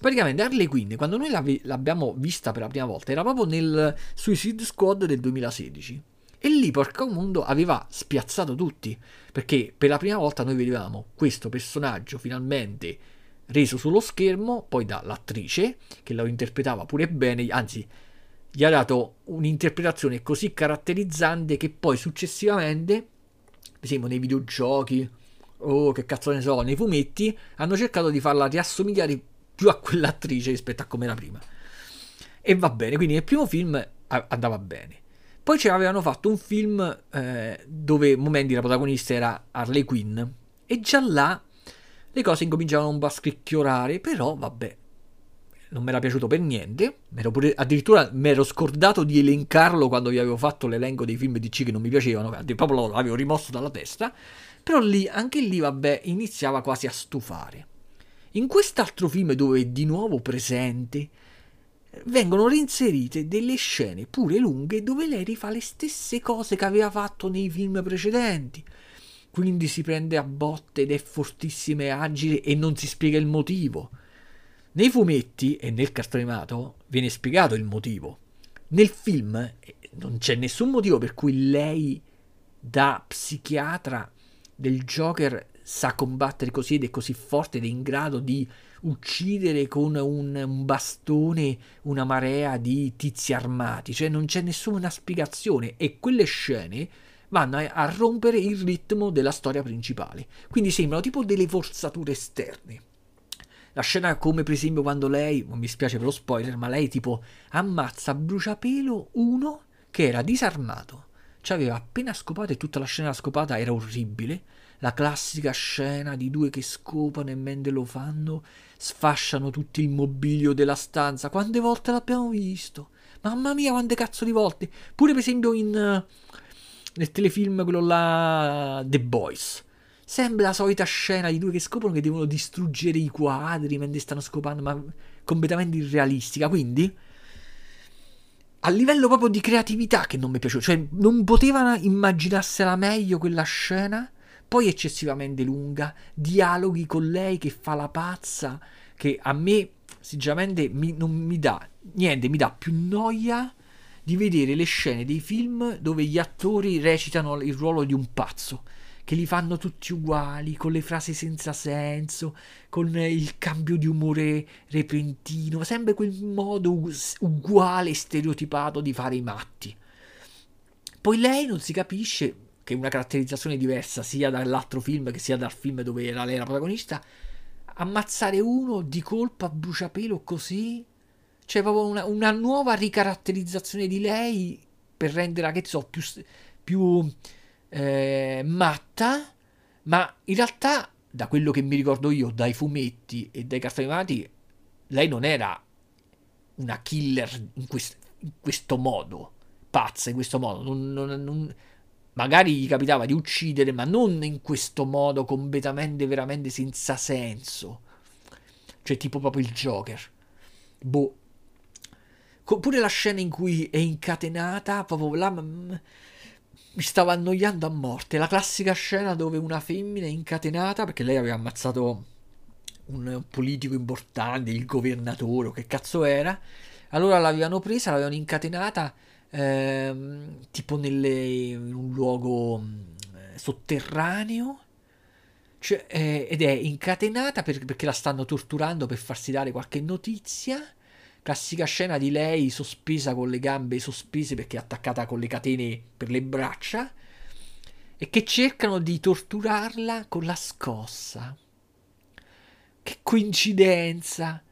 Praticamente Harley Quinn, quando noi l'abbiamo vista per la prima volta, era proprio nel Suicide Squad del 2016 E lì, porca mondo, aveva spiazzato tutti, perché per la prima volta noi vedevamo questo personaggio finalmente reso sullo schermo, poi dall'attrice, che lo interpretava pure bene, anzi, gli ha dato un'interpretazione così caratterizzante che poi successivamente, per esempio nei videogiochi, o oh, che cazzo ne so, nei fumetti, hanno cercato di farla riassomigliare più a quell'attrice rispetto a come era prima. E va bene, quindi nel primo film andava bene. Poi ci avevano fatto un film eh, dove Momendi la protagonista era Harley Quinn. E già là le cose incominciavano un po' a scricchiolare, però vabbè, non mi era piaciuto per niente, pure, addirittura mi ero scordato di elencarlo quando vi avevo fatto l'elenco dei film DC che non mi piacevano, proprio l'avevo rimosso dalla testa, però lì, anche lì, vabbè, iniziava quasi a stufare. In quest'altro film dove è di nuovo presente, vengono reinserite delle scene pure lunghe dove lei rifà le stesse cose che aveva fatto nei film precedenti. Quindi si prende a botte ed è fortissima e agile e non si spiega il motivo. Nei fumetti e nel cartone animato viene spiegato il motivo. Nel film eh, non c'è nessun motivo per cui lei da psichiatra del Joker sa combattere così ed è così forte ed è in grado di uccidere con un, un, bastone una marea di tizi armati, cioè non c'è nessuna spiegazione e quelle scene vanno a, a rompere il ritmo della storia principale, quindi sembrano tipo delle forzature esterne. La scena come per esempio quando lei, mi spiace per lo spoiler, ma lei tipo ammazza a bruciapelo uno che era disarmato, ci aveva appena scopato e tutta la scena scopata era orribile, la classica scena di due che scopano e mentre lo fanno sfasciano tutto il mobilio della stanza. Quante volte l'abbiamo visto? Mamma mia, quante cazzo di volte! Pure per esempio in, nel telefilm quello là The Boys. Sembra la solita scena di due che scoprono che devono distruggere i quadri mentre stanno scopando, ma completamente irrealistica. Quindi, a livello proprio di creatività che non mi è cioè non potevano immaginarsela meglio quella scena poi eccessivamente lunga, dialoghi con lei che fa la pazza, che a me sinceramente mi, non mi dà niente, mi dà più noia di vedere le scene dei film dove gli attori recitano il ruolo di un pazzo, che li fanno tutti uguali, con le frasi senza senso, con il cambio di umore repentino, sempre quel modo uguale, stereotipato di fare i matti. Poi lei non si capisce che una caratterizzazione diversa sia dall'altro film che sia dal film dove era lei la protagonista, ammazzare uno di colpo a bruciapelo così, cioè proprio una, una nuova ricaratterizzazione di lei per renderla, che so, più, più eh, matta, ma in realtà, da quello che mi ricordo io, dai fumetti e dai cartoni lei non era una killer in, quest, in questo modo, pazza in questo modo, non, non, non magari gli capitava di uccidere, ma non in questo modo completamente, veramente senza senso. Cioè, tipo proprio il Joker. Boh. Pure la scena in cui è incatenata, proprio là, mi stava annoiando a morte. La classica scena dove una femmina è incatenata, perché lei aveva ammazzato un politico importante, il governatore, o che cazzo era. Allora l'avevano presa, l'avevano incatenata ehm, tipo nelle, in un luogo eh, sotterraneo. Cioè, eh, ed è incatenata per, perché la stanno torturando per farsi dare qualche notizia. Classica scena di lei sospesa con le gambe sospese perché è attaccata con le catene per le braccia. E che cercano di torturarla con la scossa. Che coincidenza!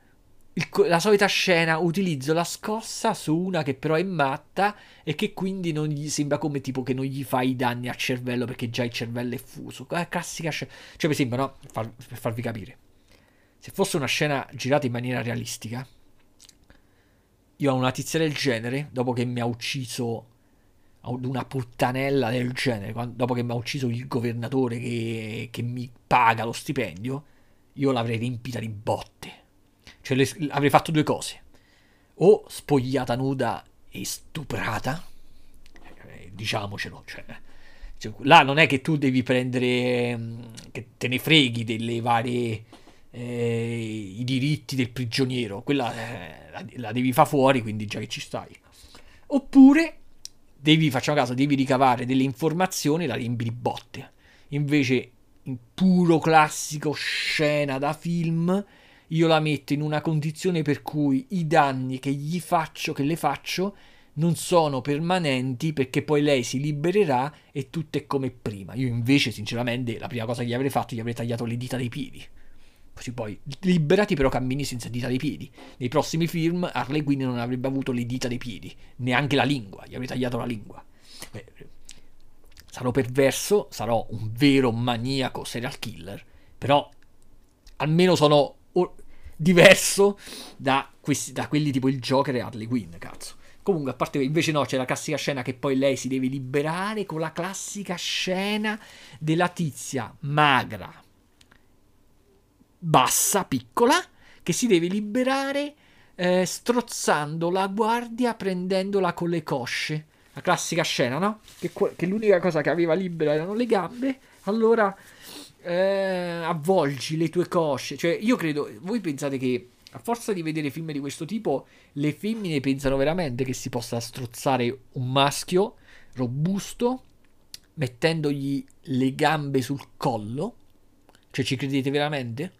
Il, la solita scena, utilizzo la scossa su una che però è matta e che quindi non gli sembra come tipo che non gli fa i danni al cervello perché già il cervello è fuso. È classica scena. Cioè, per esempio, no? Far, per farvi capire. Se fosse una scena girata in maniera realistica, io ho una tizia del genere, dopo che mi ha ucciso una puttanella del genere, quando, dopo che mi ha ucciso il governatore che, che mi paga lo stipendio, io l'avrei riempita di botte cioè, le, avrei fatto due cose. O spogliata nuda e stuprata, eh, diciamocelo, cioè, cioè, là non è che tu devi prendere, mm, che te ne freghi delle varie, eh, i diritti del prigioniero, quella eh, la, devi fare fuori, quindi già che ci stai. Oppure devi, facciamo caso, devi ricavare delle informazioni e la riempi di botte. Invece, in puro classico scena da film, io la metto in una condizione per cui i danni che gli faccio, che le faccio, non sono permanenti perché poi lei si libererà e tutto è come prima. Io invece, sinceramente, la prima cosa che gli avrei fatto, gli avrei tagliato le dita dei piedi. Così poi liberati però cammini senza dita dei piedi. Nei prossimi film Harley Quinn non avrebbe avuto le dita dei piedi, neanche la lingua, gli avrei tagliato la lingua. Beh, sarò perverso, sarò un vero maniaco serial killer, però almeno sono diverso da, questi, da quelli tipo il Joker e Harley Quinn, cazzo. Comunque, a parte invece no, c'è la classica scena che poi lei si deve liberare con la classica scena della tizia magra, bassa, piccola, che si deve liberare eh, strozzando la guardia, prendendola con le cosce. La classica scena, no? Che, che l'unica cosa che aveva libera erano le gambe. Allora eh, avvolgi le tue cosce. Cioè, io credo, voi pensate che a forza di vedere film di questo tipo, le femmine pensano veramente che si possa strozzare un maschio robusto mettendogli le gambe sul collo? Cioè, ci credete veramente?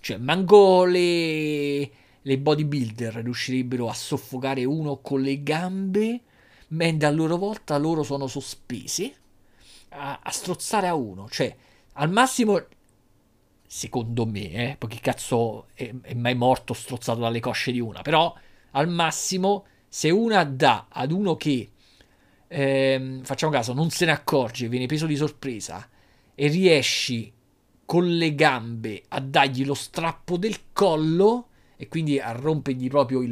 Cioè, manco le, le bodybuilder riuscirebbero a soffocare uno con le gambe, mentre a loro volta loro sono sospesi a, a strozzare a uno. Cioè, al massimo, secondo me, eh, poi cazzo è, è mai morto strozzato dalle cosce di una, però al massimo, se una dà ad uno che, ehm, facciamo caso, non se ne accorge, viene preso di sorpresa e riesci con le gambe a dargli lo strappo del collo e quindi a rompergli proprio il,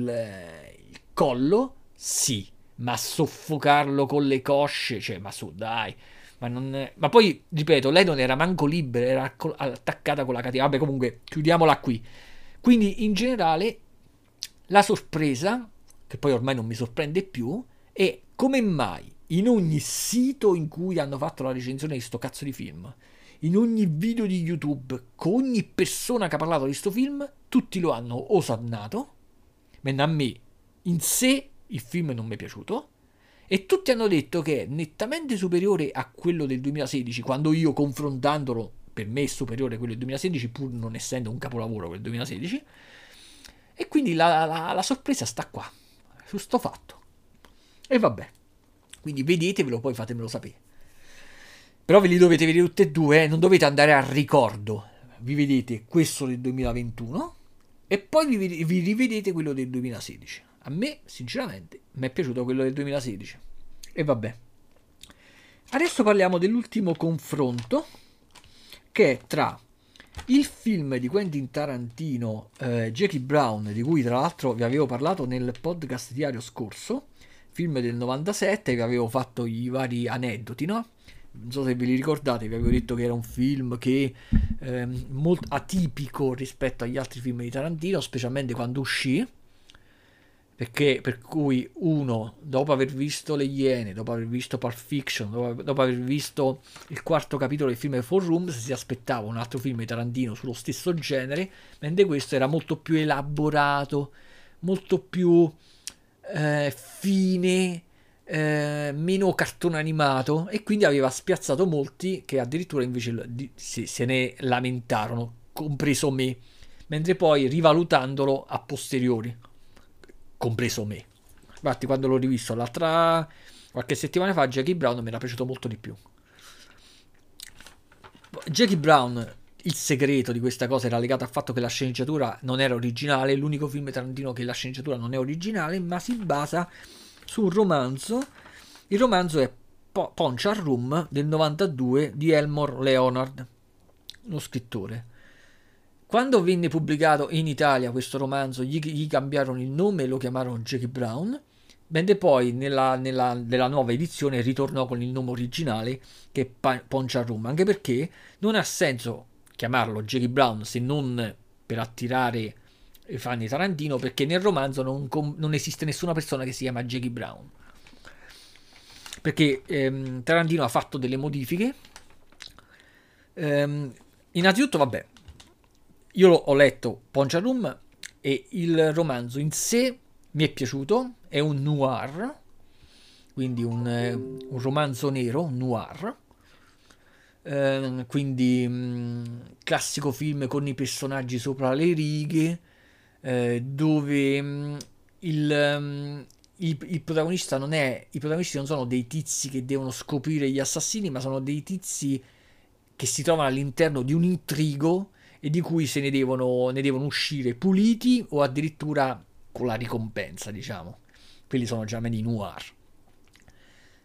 il collo, sì, ma soffocarlo con le cosce, cioè, ma su, dai. Ma, non, ma, poi, ripeto, lei non era manco libera, era attaccata con la catena. Vabbè, comunque, chiudiamola qui. Quindi, in generale, la sorpresa, che poi ormai non mi sorprende più, è come mai in ogni sito in cui hanno fatto la recensione di sto cazzo di film, in ogni video di YouTube, con ogni persona che ha parlato di sto film, tutti lo hanno osannato, mentre a me in sé il film non mi è piaciuto, e tutti hanno detto che è nettamente superiore a quello del 2016, quando io confrontandolo per me è superiore a quello del 2016, pur non essendo un capolavoro quel 2016, e quindi la, la, la sorpresa sta qua, su sto fatto. E vabbè, quindi vedetevelo, poi fatemelo sapere. Però ve li dovete vedere tutti e due, eh? non dovete andare a ricordo. Vi vedete questo del 2021 e poi vi, vi rivedete quello del 2016. A me, sinceramente, mi è piaciuto quello del 2016. E vabbè. Adesso parliamo dell'ultimo confronto che è tra il film di Quentin Tarantino, eh, Jackie Brown, di cui tra l'altro vi avevo parlato nel podcast diario scorso, film del 97, vi avevo fatto i vari aneddoti, no? non so se ve li ricordate, vi avevo detto che era un film che ehm, molto atipico rispetto agli altri film di Tarantino, specialmente quando uscì. Perché per cui uno, dopo aver visto Le Iene, dopo aver visto Pulp Fiction, dopo, dopo aver visto il quarto capitolo del film Four Rooms, si aspettava un altro film di Tarantino sullo stesso genere, mentre questo era molto più elaborato, molto più eh, fine, eh, meno cartone animato e quindi aveva spiazzato molti che addirittura invece se, se ne lamentarono, compreso me, mentre poi rivalutandolo a posteriori, compreso me. Infatti quando l'ho rivisto l'altra qualche settimana fa Jackie Brown mi era piaciuto molto di più. Jackie Brown il segreto di questa cosa era legato al fatto che la sceneggiatura non era originale, l'unico film tarantino che la sceneggiatura non è originale, ma si basa su un romanzo. Il romanzo è po- Ponchar Room del 92 di Elmore Leonard, uno scrittore. Quando venne pubblicato in Italia questo romanzo, gli, gli cambiarono il nome e lo chiamarono Jackie Brown, mentre poi nella, nella, nella, nuova edizione ritornò con il nome originale che è Ponchar Room, anche perché non ha senso chiamarlo Jackie Brown se non per attirare i fan di Tarantino perché nel romanzo non, non, esiste nessuna persona che si chiama Jackie Brown. Perché ehm, Tarantino ha fatto delle modifiche. Ehm, innanzitutto, vabbè, io ho letto Poncha Room e il romanzo in sé mi è piaciuto, è un noir, quindi un, eh, un romanzo nero, un noir, eh, quindi mh, mm, classico film con i personaggi sopra le righe, eh, dove mh, mm, il, um, il, il, protagonista non è, i protagonisti non sono dei tizi che devono scoprire gli assassini, ma sono dei tizi che si trovano all'interno di un intrigo e di cui se ne devono, ne devono uscire puliti o addirittura con la ricompensa, diciamo. Quelli sono già meni noir.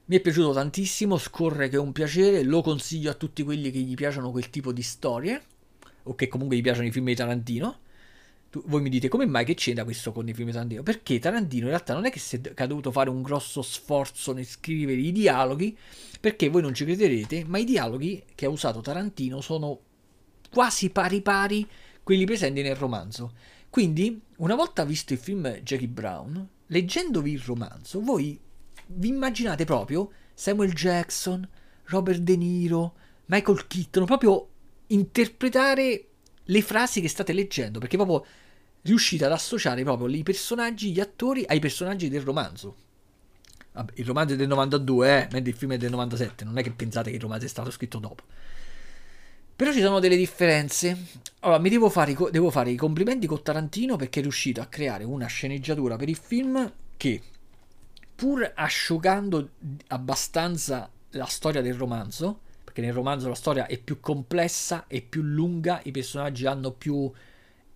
Mi è piaciuto tantissimo, scorre che è un piacere, lo consiglio a tutti quelli che gli piacciono quel tipo di storie o che comunque gli piacciono i film di Tarantino. Tu, voi mi dite come mai che c'entra questo con i film di Tarantino? Perché Tarantino in realtà non è che, è, che ha dovuto fare un grosso sforzo nel scrivere i dialoghi, perché voi non ci crederete, ma i dialoghi che ha usato Tarantino sono quasi pari pari quelli presenti nel romanzo. Quindi, una volta visto il film Jackie Brown, leggendovi il romanzo, voi vi immaginate proprio Samuel Jackson, Robert De Niro, Michael Keaton, proprio interpretare le frasi che state leggendo, perché proprio riuscite ad associare proprio i personaggi, gli attori ai personaggi del romanzo. Vabbè, il romanzo è del 92, eh, mentre il film è del 97, non è che pensate che il romanzo è stato scritto dopo. Però ci sono delle differenze. Allora, mi devo fare, devo fare i complimenti con Tarantino perché è riuscito a creare una sceneggiatura per il film che, pur asciugando abbastanza la storia del romanzo, perché nel romanzo la storia è più complessa e più lunga, i personaggi hanno più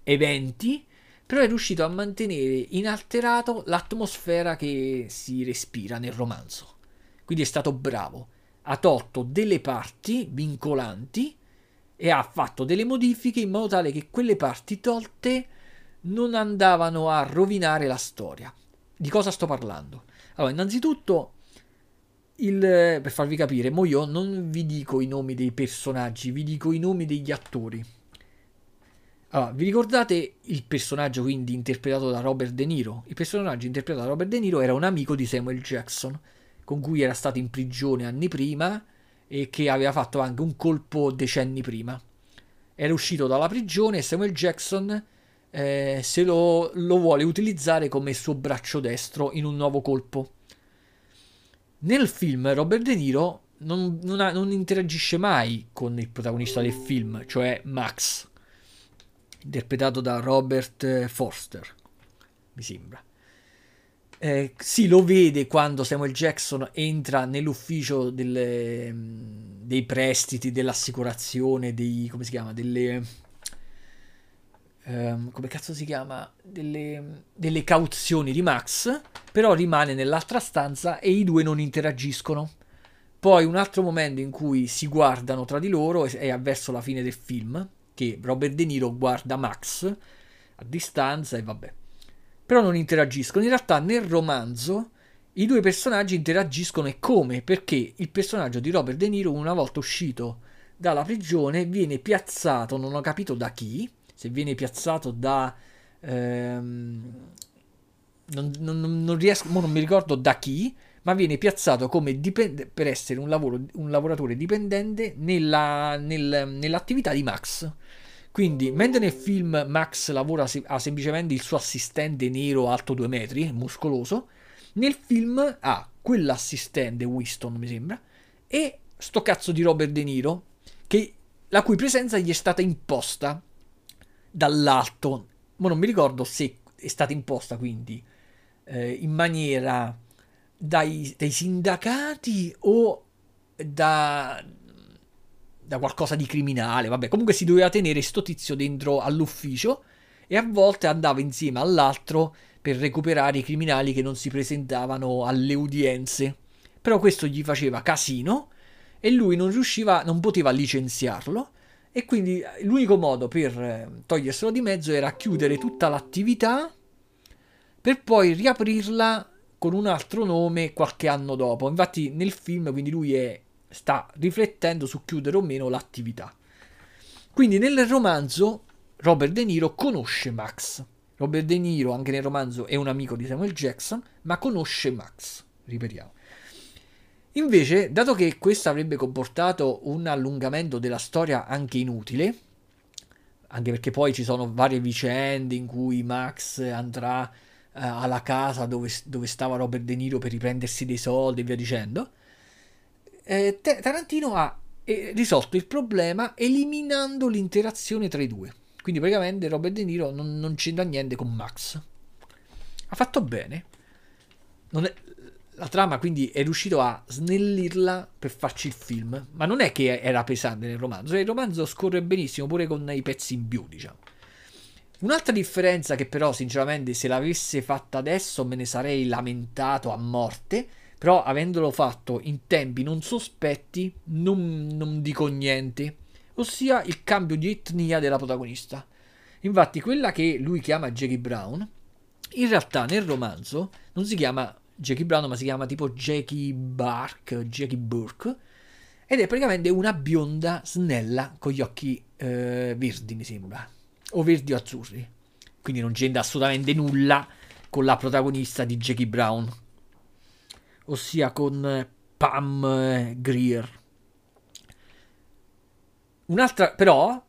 eventi, però è riuscito a mantenere inalterato l'atmosfera che si respira nel romanzo. Quindi è stato bravo. Ha tolto delle parti vincolanti e ha fatto delle modifiche in modo tale che quelle parti tolte non andavano a rovinare la storia. Di cosa sto parlando? Allora, innanzitutto, il, per farvi capire, mo io non vi dico i nomi dei personaggi, vi dico i nomi degli attori. Allora, vi ricordate il personaggio quindi interpretato da Robert De Niro? Il personaggio interpretato da Robert De Niro era un amico di Samuel Jackson, con cui era stato in prigione anni prima e che aveva fatto anche un colpo decenni prima. Era uscito dalla prigione e Samuel Jackson eh, se lo, lo vuole utilizzare come suo braccio destro in un nuovo colpo. Nel film Robert De Niro non, non, ha, non, interagisce mai con il protagonista del film, cioè Max, interpretato da Robert Forster, mi sembra eh, si lo vede quando Samuel Jackson entra nell'ufficio delle, dei prestiti, dell'assicurazione, dei, come si chiama, delle... Um, come cazzo si chiama? Delle, delle cauzioni di Max, però rimane nell'altra stanza e i due non interagiscono. Poi un altro momento in cui si guardano tra di loro è verso la fine del film, che Robert De Niro guarda Max a distanza e vabbè però non interagiscono. In realtà nel romanzo i due personaggi interagiscono e come? Perché il personaggio di Robert De Niro una volta uscito dalla prigione viene piazzato, non ho capito da chi, se viene piazzato da... Ehm, non, non, non, riesco, non mi ricordo da chi, ma viene piazzato come dipende, per essere un, lavoro, un lavoratore dipendente nella, nel, nell'attività di Max. Quindi, mentre nel film Max lavora, ha semplicemente il suo assistente nero alto due metri, muscoloso, nel film ha quell'assistente, Winston mi sembra, e sto cazzo di Robert De Niro, che, la cui presenza gli è stata imposta dall'alto. Ma non mi ricordo se è stata imposta quindi eh, in maniera dai, dai sindacati o da, da qualcosa di criminale, vabbè, comunque si doveva tenere sto tizio dentro all'ufficio e a volte andava insieme all'altro per recuperare i criminali che non si presentavano alle udienze. Però questo gli faceva casino e lui non riusciva, non poteva licenziarlo e quindi l'unico modo per eh, toglierselo di mezzo era chiudere tutta l'attività per poi riaprirla con un altro nome qualche anno dopo. Infatti nel film quindi lui è sta riflettendo su chiudere o meno l'attività. Quindi nel romanzo Robert De Niro conosce Max. Robert De Niro anche nel romanzo è un amico di Samuel Jackson, ma conosce Max, ripetiamo. Invece, dato che questo avrebbe comportato un allungamento della storia anche inutile, anche perché poi ci sono varie vicende in cui Max andrà alla casa dove, dove, stava Robert De Niro per riprendersi dei soldi e via dicendo. Eh, Tarantino ha eh, risolto il problema eliminando l'interazione tra i due. Quindi praticamente Robert De Niro non, non c'entra niente con Max. Ha fatto bene. È, la trama quindi è riuscito a snellirla per farci il film. Ma non è che era pesante nel romanzo. Il romanzo scorre benissimo pure con i pezzi in più, diciamo. Un'altra differenza che però sinceramente se l'avesse fatta adesso me ne sarei lamentato a morte, però avendolo fatto in tempi non sospetti non, non dico niente, ossia il cambio di etnia della protagonista. Infatti quella che lui chiama Jackie Brown, in realtà nel romanzo non si chiama Jackie Brown ma si chiama tipo Jackie Bark, Jackie Burke, ed è praticamente una bionda snella con gli occhi eh, verdi mi sembra o verdi o azzurri. Quindi non c'entra assolutamente nulla con la protagonista di Jackie Brown, ossia con Pam eh, Greer. Un'altra, però,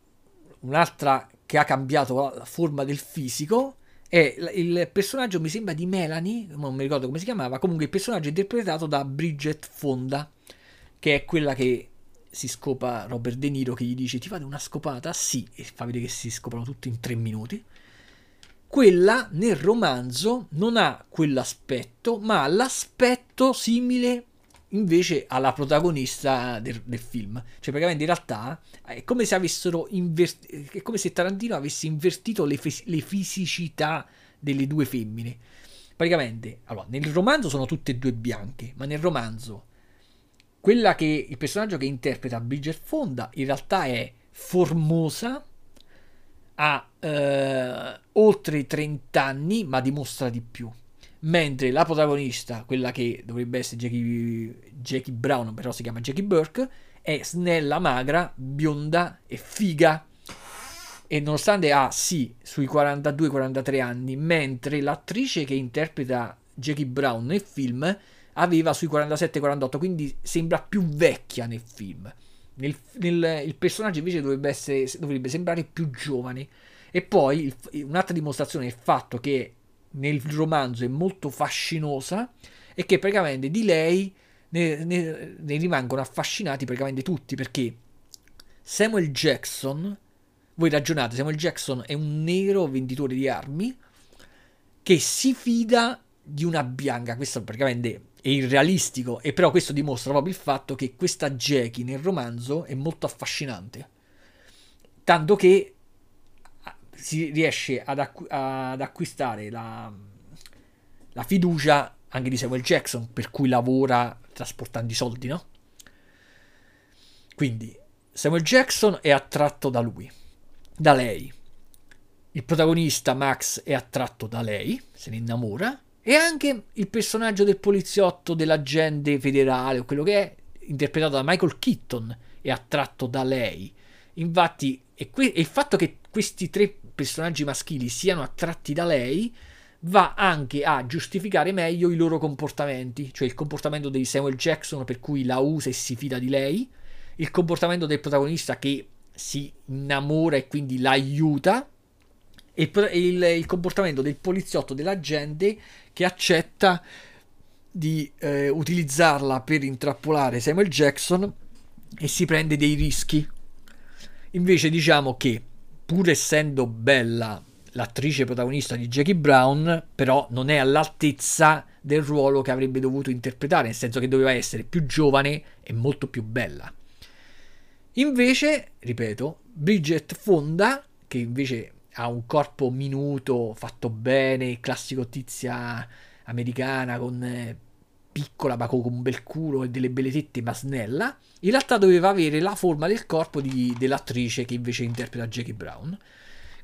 un'altra che ha cambiato la forma del fisico è il personaggio, mi sembra di Melanie, non mi ricordo come si chiamava, comunque il personaggio interpretato da Bridget Fonda, che è quella che si scopa Robert De Niro che gli dice ti fate una scopata? Sì, e fa vedere che si scopano tutti in tre minuti. Quella nel romanzo non ha quell'aspetto, ma ha l'aspetto simile invece alla protagonista del, del, film. Cioè, praticamente in realtà è come se avessero invertito. È come se Tarantino avesse invertito le, fes- le fisicità delle due femmine. Praticamente, allora, nel romanzo sono tutte e due bianche, ma nel romanzo quella che il personaggio che interpreta Bridget Fonda in realtà è formosa, ha eh, oltre 30 anni, ma dimostra di più. Mentre la protagonista, quella che dovrebbe essere Jackie, Jackie Brown, però si chiama Jackie Burke, è snella, magra, bionda e figa. E nonostante ha sì sui 42-43 anni, mentre l'attrice che interpreta Jackie Brown nel film aveva sui 47-48, quindi sembra più vecchia nel film. Nel, nel, il personaggio invece dovrebbe, essere, dovrebbe sembrare più giovane. E poi il, un'altra dimostrazione del fatto che nel romanzo è molto fascinosa è che praticamente di lei ne, ne, ne rimangono affascinati praticamente tutti perché Samuel Jackson, voi ragionate, Samuel Jackson è un nero venditore di armi che si fida di una bianca, questo praticamente è irrealistico e però questo dimostra proprio il fatto che questa Jackie nel romanzo è molto affascinante. Tanto che ah, si riesce ad, acqu- ad acquistare la, la, fiducia anche di Samuel Jackson per cui lavora trasportando i soldi no? quindi Samuel Jackson è attratto da lui da lei. Il protagonista Max è attratto da lei se ne innamora e anche il personaggio del poliziotto, dell'agente federale o quello che è, interpretato da Michael Keaton, è attratto da lei. Infatti, e, que- e il fatto che questi tre personaggi maschili siano attratti da lei va anche a giustificare meglio i loro comportamenti, cioè il comportamento di Samuel Jackson per cui la usa e si fida di lei, il comportamento del protagonista che si innamora e quindi l'aiuta, e il, il comportamento del poliziotto, dell'agente che accetta di eh, utilizzarla per intrappolare Samuel Jackson e si prende dei rischi. Invece diciamo che pur essendo bella l'attrice protagonista di Jackie Brown, però non è all'altezza del ruolo che avrebbe dovuto interpretare, nel senso che doveva essere più giovane e molto più bella. Invece, ripeto, Bridget Fonda, che invece ha un corpo minuto, fatto bene, classico tizia americana con eh, piccola ma con un bel culo e delle belle tette ma snella, in realtà doveva avere la forma del corpo di, dell'attrice che invece interpreta Jackie Brown.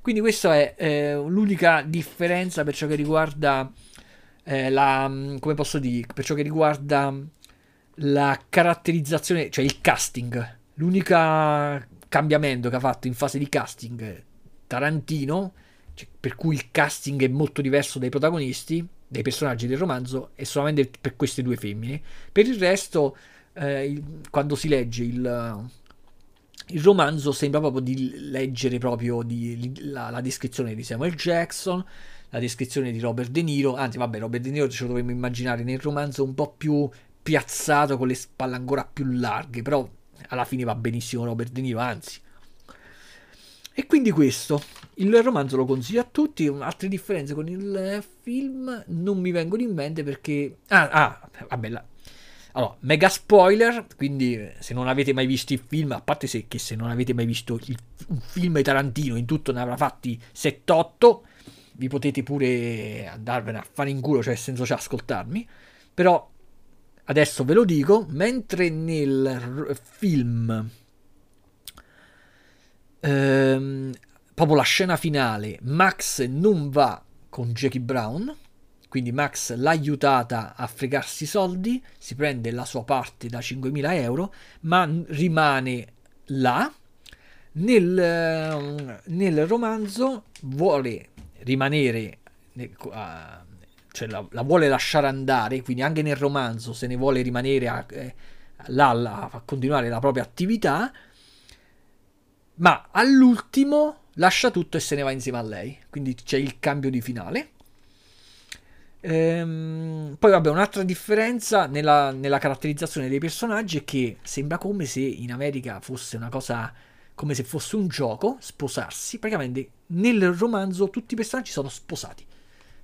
Quindi questa è eh, l'unica differenza per ciò che riguarda eh, la, come posso dire, per ciò che riguarda la caratterizzazione, cioè il casting. L'unico cambiamento che ha fatto in fase di casting Tarantino, cioè, per cui il casting è molto diverso dai protagonisti, dai personaggi del romanzo, è solamente per queste due femmine. Per il resto, eh, il, quando si legge il, il romanzo sembra proprio di leggere proprio di, la, la, descrizione di Samuel Jackson, la descrizione di Robert De Niro, anzi vabbè Robert De Niro ce lo dovremmo immaginare nel romanzo un po' più piazzato con le spalle ancora più larghe, però alla fine va benissimo Robert De Niro, anzi. E quindi questo, il romanzo lo consiglio a tutti, altre differenze con il film non mi vengono in mente perché... Ah, ah vabbè, la... Allora, mega spoiler, quindi se non avete mai visto il film, a parte se, che se non avete mai visto il, un film Tarantino, in tutto ne avrà fatti 7-8, vi potete pure andarvene a fare in culo, cioè senza cioè ascoltarmi, però adesso ve lo dico, mentre nel film, ehm, proprio la scena finale, Max non va con Jackie Brown, quindi Max l'ha aiutata a fregarsi i soldi, si prende la sua parte da 5.000 euro, ma rimane là. Nel, nel romanzo vuole rimanere, cioè la, la, vuole lasciare andare, quindi anche nel romanzo se ne vuole rimanere a, eh, là a continuare la propria attività, ma all'ultimo lascia tutto e se ne va insieme a lei, quindi c'è il cambio di finale. Ehm, poi vabbè, un'altra differenza nella, nella, caratterizzazione dei personaggi è che sembra come se in America fosse una cosa, come se fosse un gioco, sposarsi. Praticamente nel romanzo tutti i personaggi sono sposati.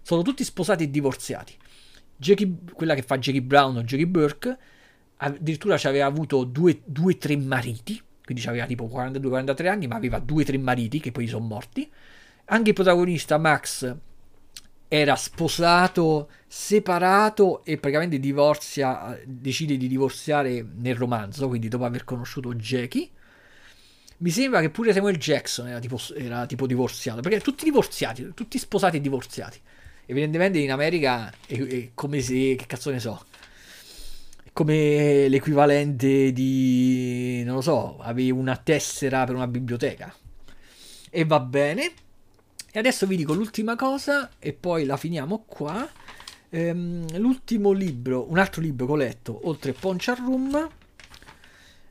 Sono tutti sposati e divorziati. Jackie, quella che fa Jackie Brown o Jackie Burke addirittura ci aveva avuto due o tre mariti, quindi aveva tipo 42-43 anni, ma aveva due o tre mariti che poi sono morti. Anche il protagonista Max era sposato, separato e praticamente divorzia, decide di divorziare nel romanzo, quindi dopo aver conosciuto Jackie. Mi sembra che pure Samuel Jackson era tipo, era tipo divorziato, perché tutti divorziati, tutti sposati e divorziati. Evidentemente in America è, è come se, che cazzo ne so, come l'equivalente di, non lo so, avevi una tessera per una biblioteca. E va bene. E adesso vi dico l'ultima cosa e poi la finiamo qua. Ehm, l'ultimo libro, un altro libro che ho letto, oltre Ponchar Room,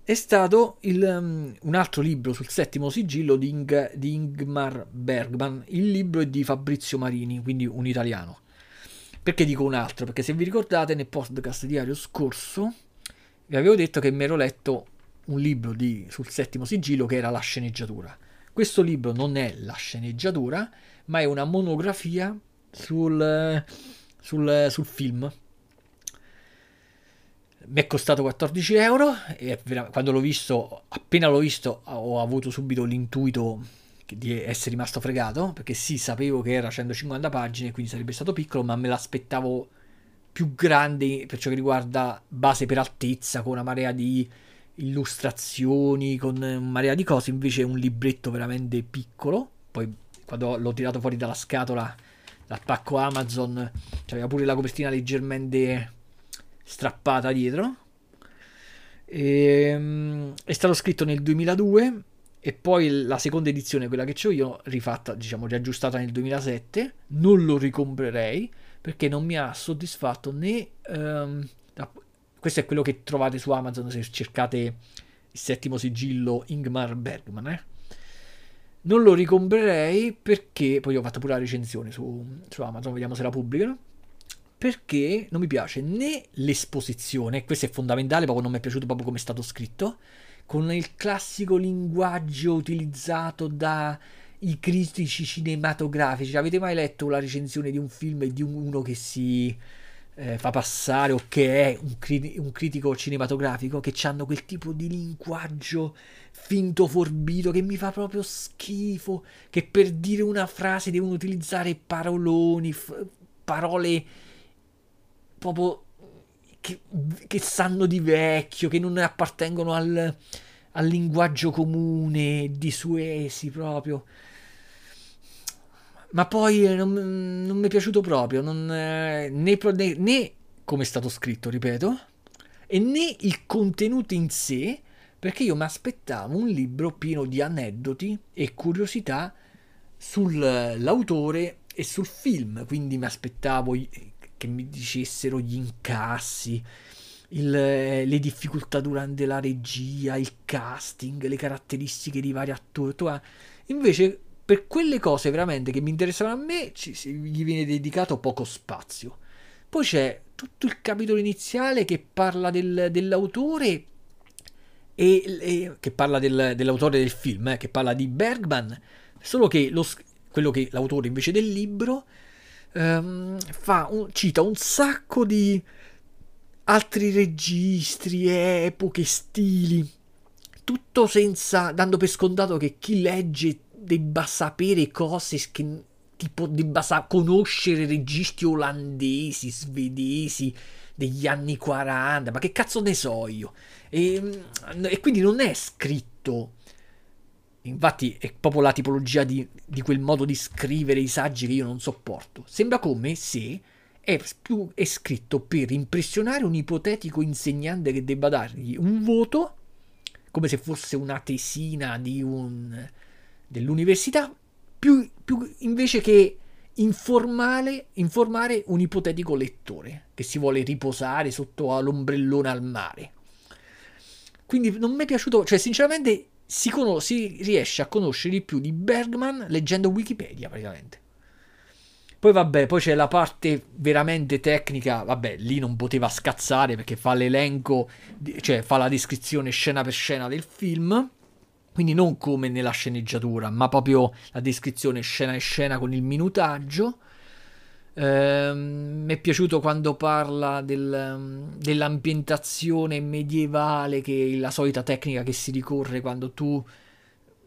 è stato il, um, un altro libro sul settimo sigillo di, Ing- di, Ingmar Bergman. Il libro è di Fabrizio Marini, quindi un italiano. Perché dico un altro? Perché se vi ricordate nel podcast diario scorso vi avevo detto che mi ero letto un libro di, sul settimo sigillo che era la sceneggiatura. Questo libro non è la sceneggiatura, ma è una monografia sul, sul, sul film. Mi è costato 14 euro e quando l'ho visto, appena l'ho visto, ho avuto subito l'intuito di essere rimasto fregato, perché sì, sapevo che era 150 pagine, quindi sarebbe stato piccolo, ma me l'aspettavo più grande per ciò che riguarda base per altezza, con una marea di illustrazioni, con una marea di cose, invece un libretto veramente piccolo. Poi quando l'ho tirato fuori dalla scatola, dal pacco Amazon, c'aveva pure la copertina leggermente strappata dietro. E, um, è stato scritto nel 2002 e poi la seconda edizione, quella che ho io, rifatta, diciamo, riaggiustata nel 2007. Non lo ricomprerei perché non mi ha soddisfatto né um, questo è quello che trovate su Amazon se cercate il settimo sigillo Ingmar Bergman. Eh? Non lo ricomprerei perché, poi ho fatto pure la recensione su, su Amazon, vediamo se la pubblicano perché non mi piace né l'esposizione, questo è fondamentale, proprio non mi è piaciuto proprio come è stato scritto, con il classico linguaggio utilizzato dai critici cinematografici. Avete mai letto la recensione di un film di uno che si eh, fa passare o che è un, cri- un critico cinematografico che hanno quel tipo di linguaggio finto forbito che mi fa proprio schifo che per dire una frase devono utilizzare paroloni f- parole proprio che, che, sanno di vecchio che non appartengono al, al linguaggio comune di suesi proprio. Ma poi eh, non, non mi è piaciuto proprio, non, eh, né, né, né come è stato scritto, ripeto, e né il contenuto in sé, perché io mi aspettavo un libro pieno di aneddoti e curiosità sull'autore e sul film, quindi mi aspettavo che mi dicessero gli incassi, il, le difficoltà durante la regia, il casting, le caratteristiche di vari attori. Invece, per quelle cose veramente che mi interessavano a me, ci, gli viene dedicato poco spazio. Poi c'è tutto il capitolo iniziale che parla del, dell'autore e, e, che parla del, dell'autore del film, eh, che parla di Bergman, solo che lo, quello che l'autore invece del libro um, un, cita un sacco di altri registri, epoche, stili, tutto senza dando per scontato che chi legge debba sapere cose che tipo debba sa- conoscere registri olandesi, svedesi degli anni 40, ma che cazzo ne so io? E, mm, e quindi non è scritto Infatti è proprio la tipologia di, di, quel modo di scrivere i saggi che io non sopporto. Sembra come se è, più, è scritto per impressionare un ipotetico insegnante che debba dargli un voto, come se fosse una tesina un, dell'università, più, più, invece che informare, informare un ipotetico lettore che si vuole riposare sotto l'ombrellone al mare. Quindi non mi è piaciuto, cioè sinceramente si, con- si riesce a conoscere di più di Bergman leggendo Wikipedia praticamente. Poi vabbè, poi c'è la parte veramente tecnica, vabbè, lì non poteva scazzare perché fa l'elenco, cioè fa la descrizione scena per scena del film, quindi non come nella sceneggiatura, ma proprio la descrizione scena per scena con il minutaggio. Ehm, mi è piaciuto quando parla del, dell'ambientazione medievale, che è la solita tecnica che si ricorre quando tu,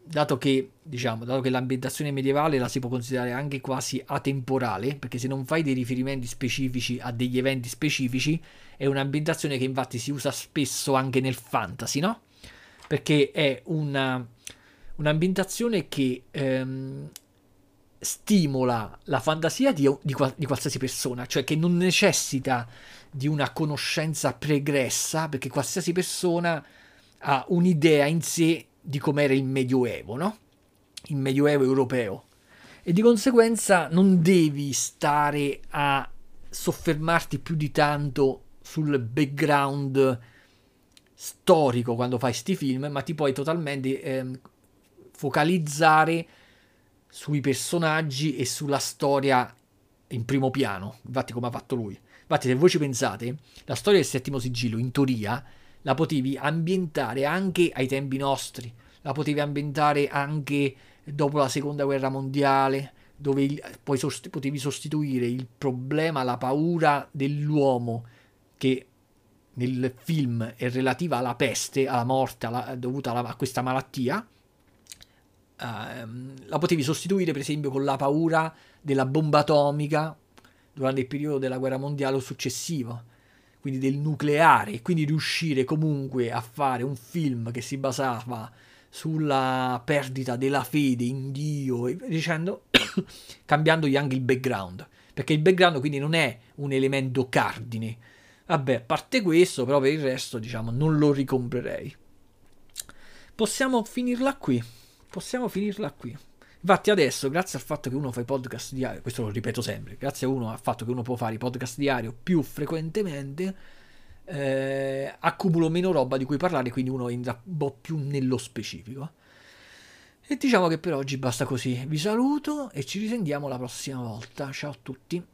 dato che, diciamo, dato che l'ambientazione medievale la si può considerare anche quasi atemporale, perché se non fai dei riferimenti specifici a degli eventi specifici, è un'ambientazione che infatti si usa spesso anche nel fantasy, no? Perché è una, un'ambientazione che ehm, stimola la fantasia di, di, di, qualsiasi persona, cioè che non necessita di una conoscenza pregressa, perché qualsiasi persona ha un'idea in sé di com'era il Medioevo, no? Il Medioevo europeo. E di conseguenza non devi stare a soffermarti più di tanto sul background storico quando fai sti film, ma ti puoi totalmente eh, focalizzare sui personaggi e sulla storia in primo piano, infatti come ha fatto lui. Infatti se voi ci pensate, la storia del settimo sigillo in teoria la potevi ambientare anche ai tempi nostri, la potevi ambientare anche dopo la seconda guerra mondiale, dove poi sost- potevi sostituire il problema, la paura dell'uomo che nel film è relativa alla peste, alla morte alla, dovuta alla, a questa malattia, uh, la potevi sostituire per esempio con la paura della bomba atomica durante il periodo della guerra mondiale o successiva, quindi del nucleare, e quindi riuscire comunque a fare un film che si basava sulla perdita della fede in Dio e dicendo, cambiandogli anche il background, perché il background quindi non è un elemento cardine. Vabbè, a parte questo, però per il resto, diciamo, non lo ricomprerei. Possiamo finirla qui possiamo finirla qui. Infatti adesso, grazie al fatto che uno fa i podcast diario, questo lo ripeto sempre, grazie a uno al fatto che uno può fare i podcast diario più frequentemente, eh, accumulo meno roba di cui parlare, quindi uno entra un po' più nello specifico. E diciamo che per oggi basta così. Vi saluto e ci risentiamo la prossima volta. Ciao a tutti.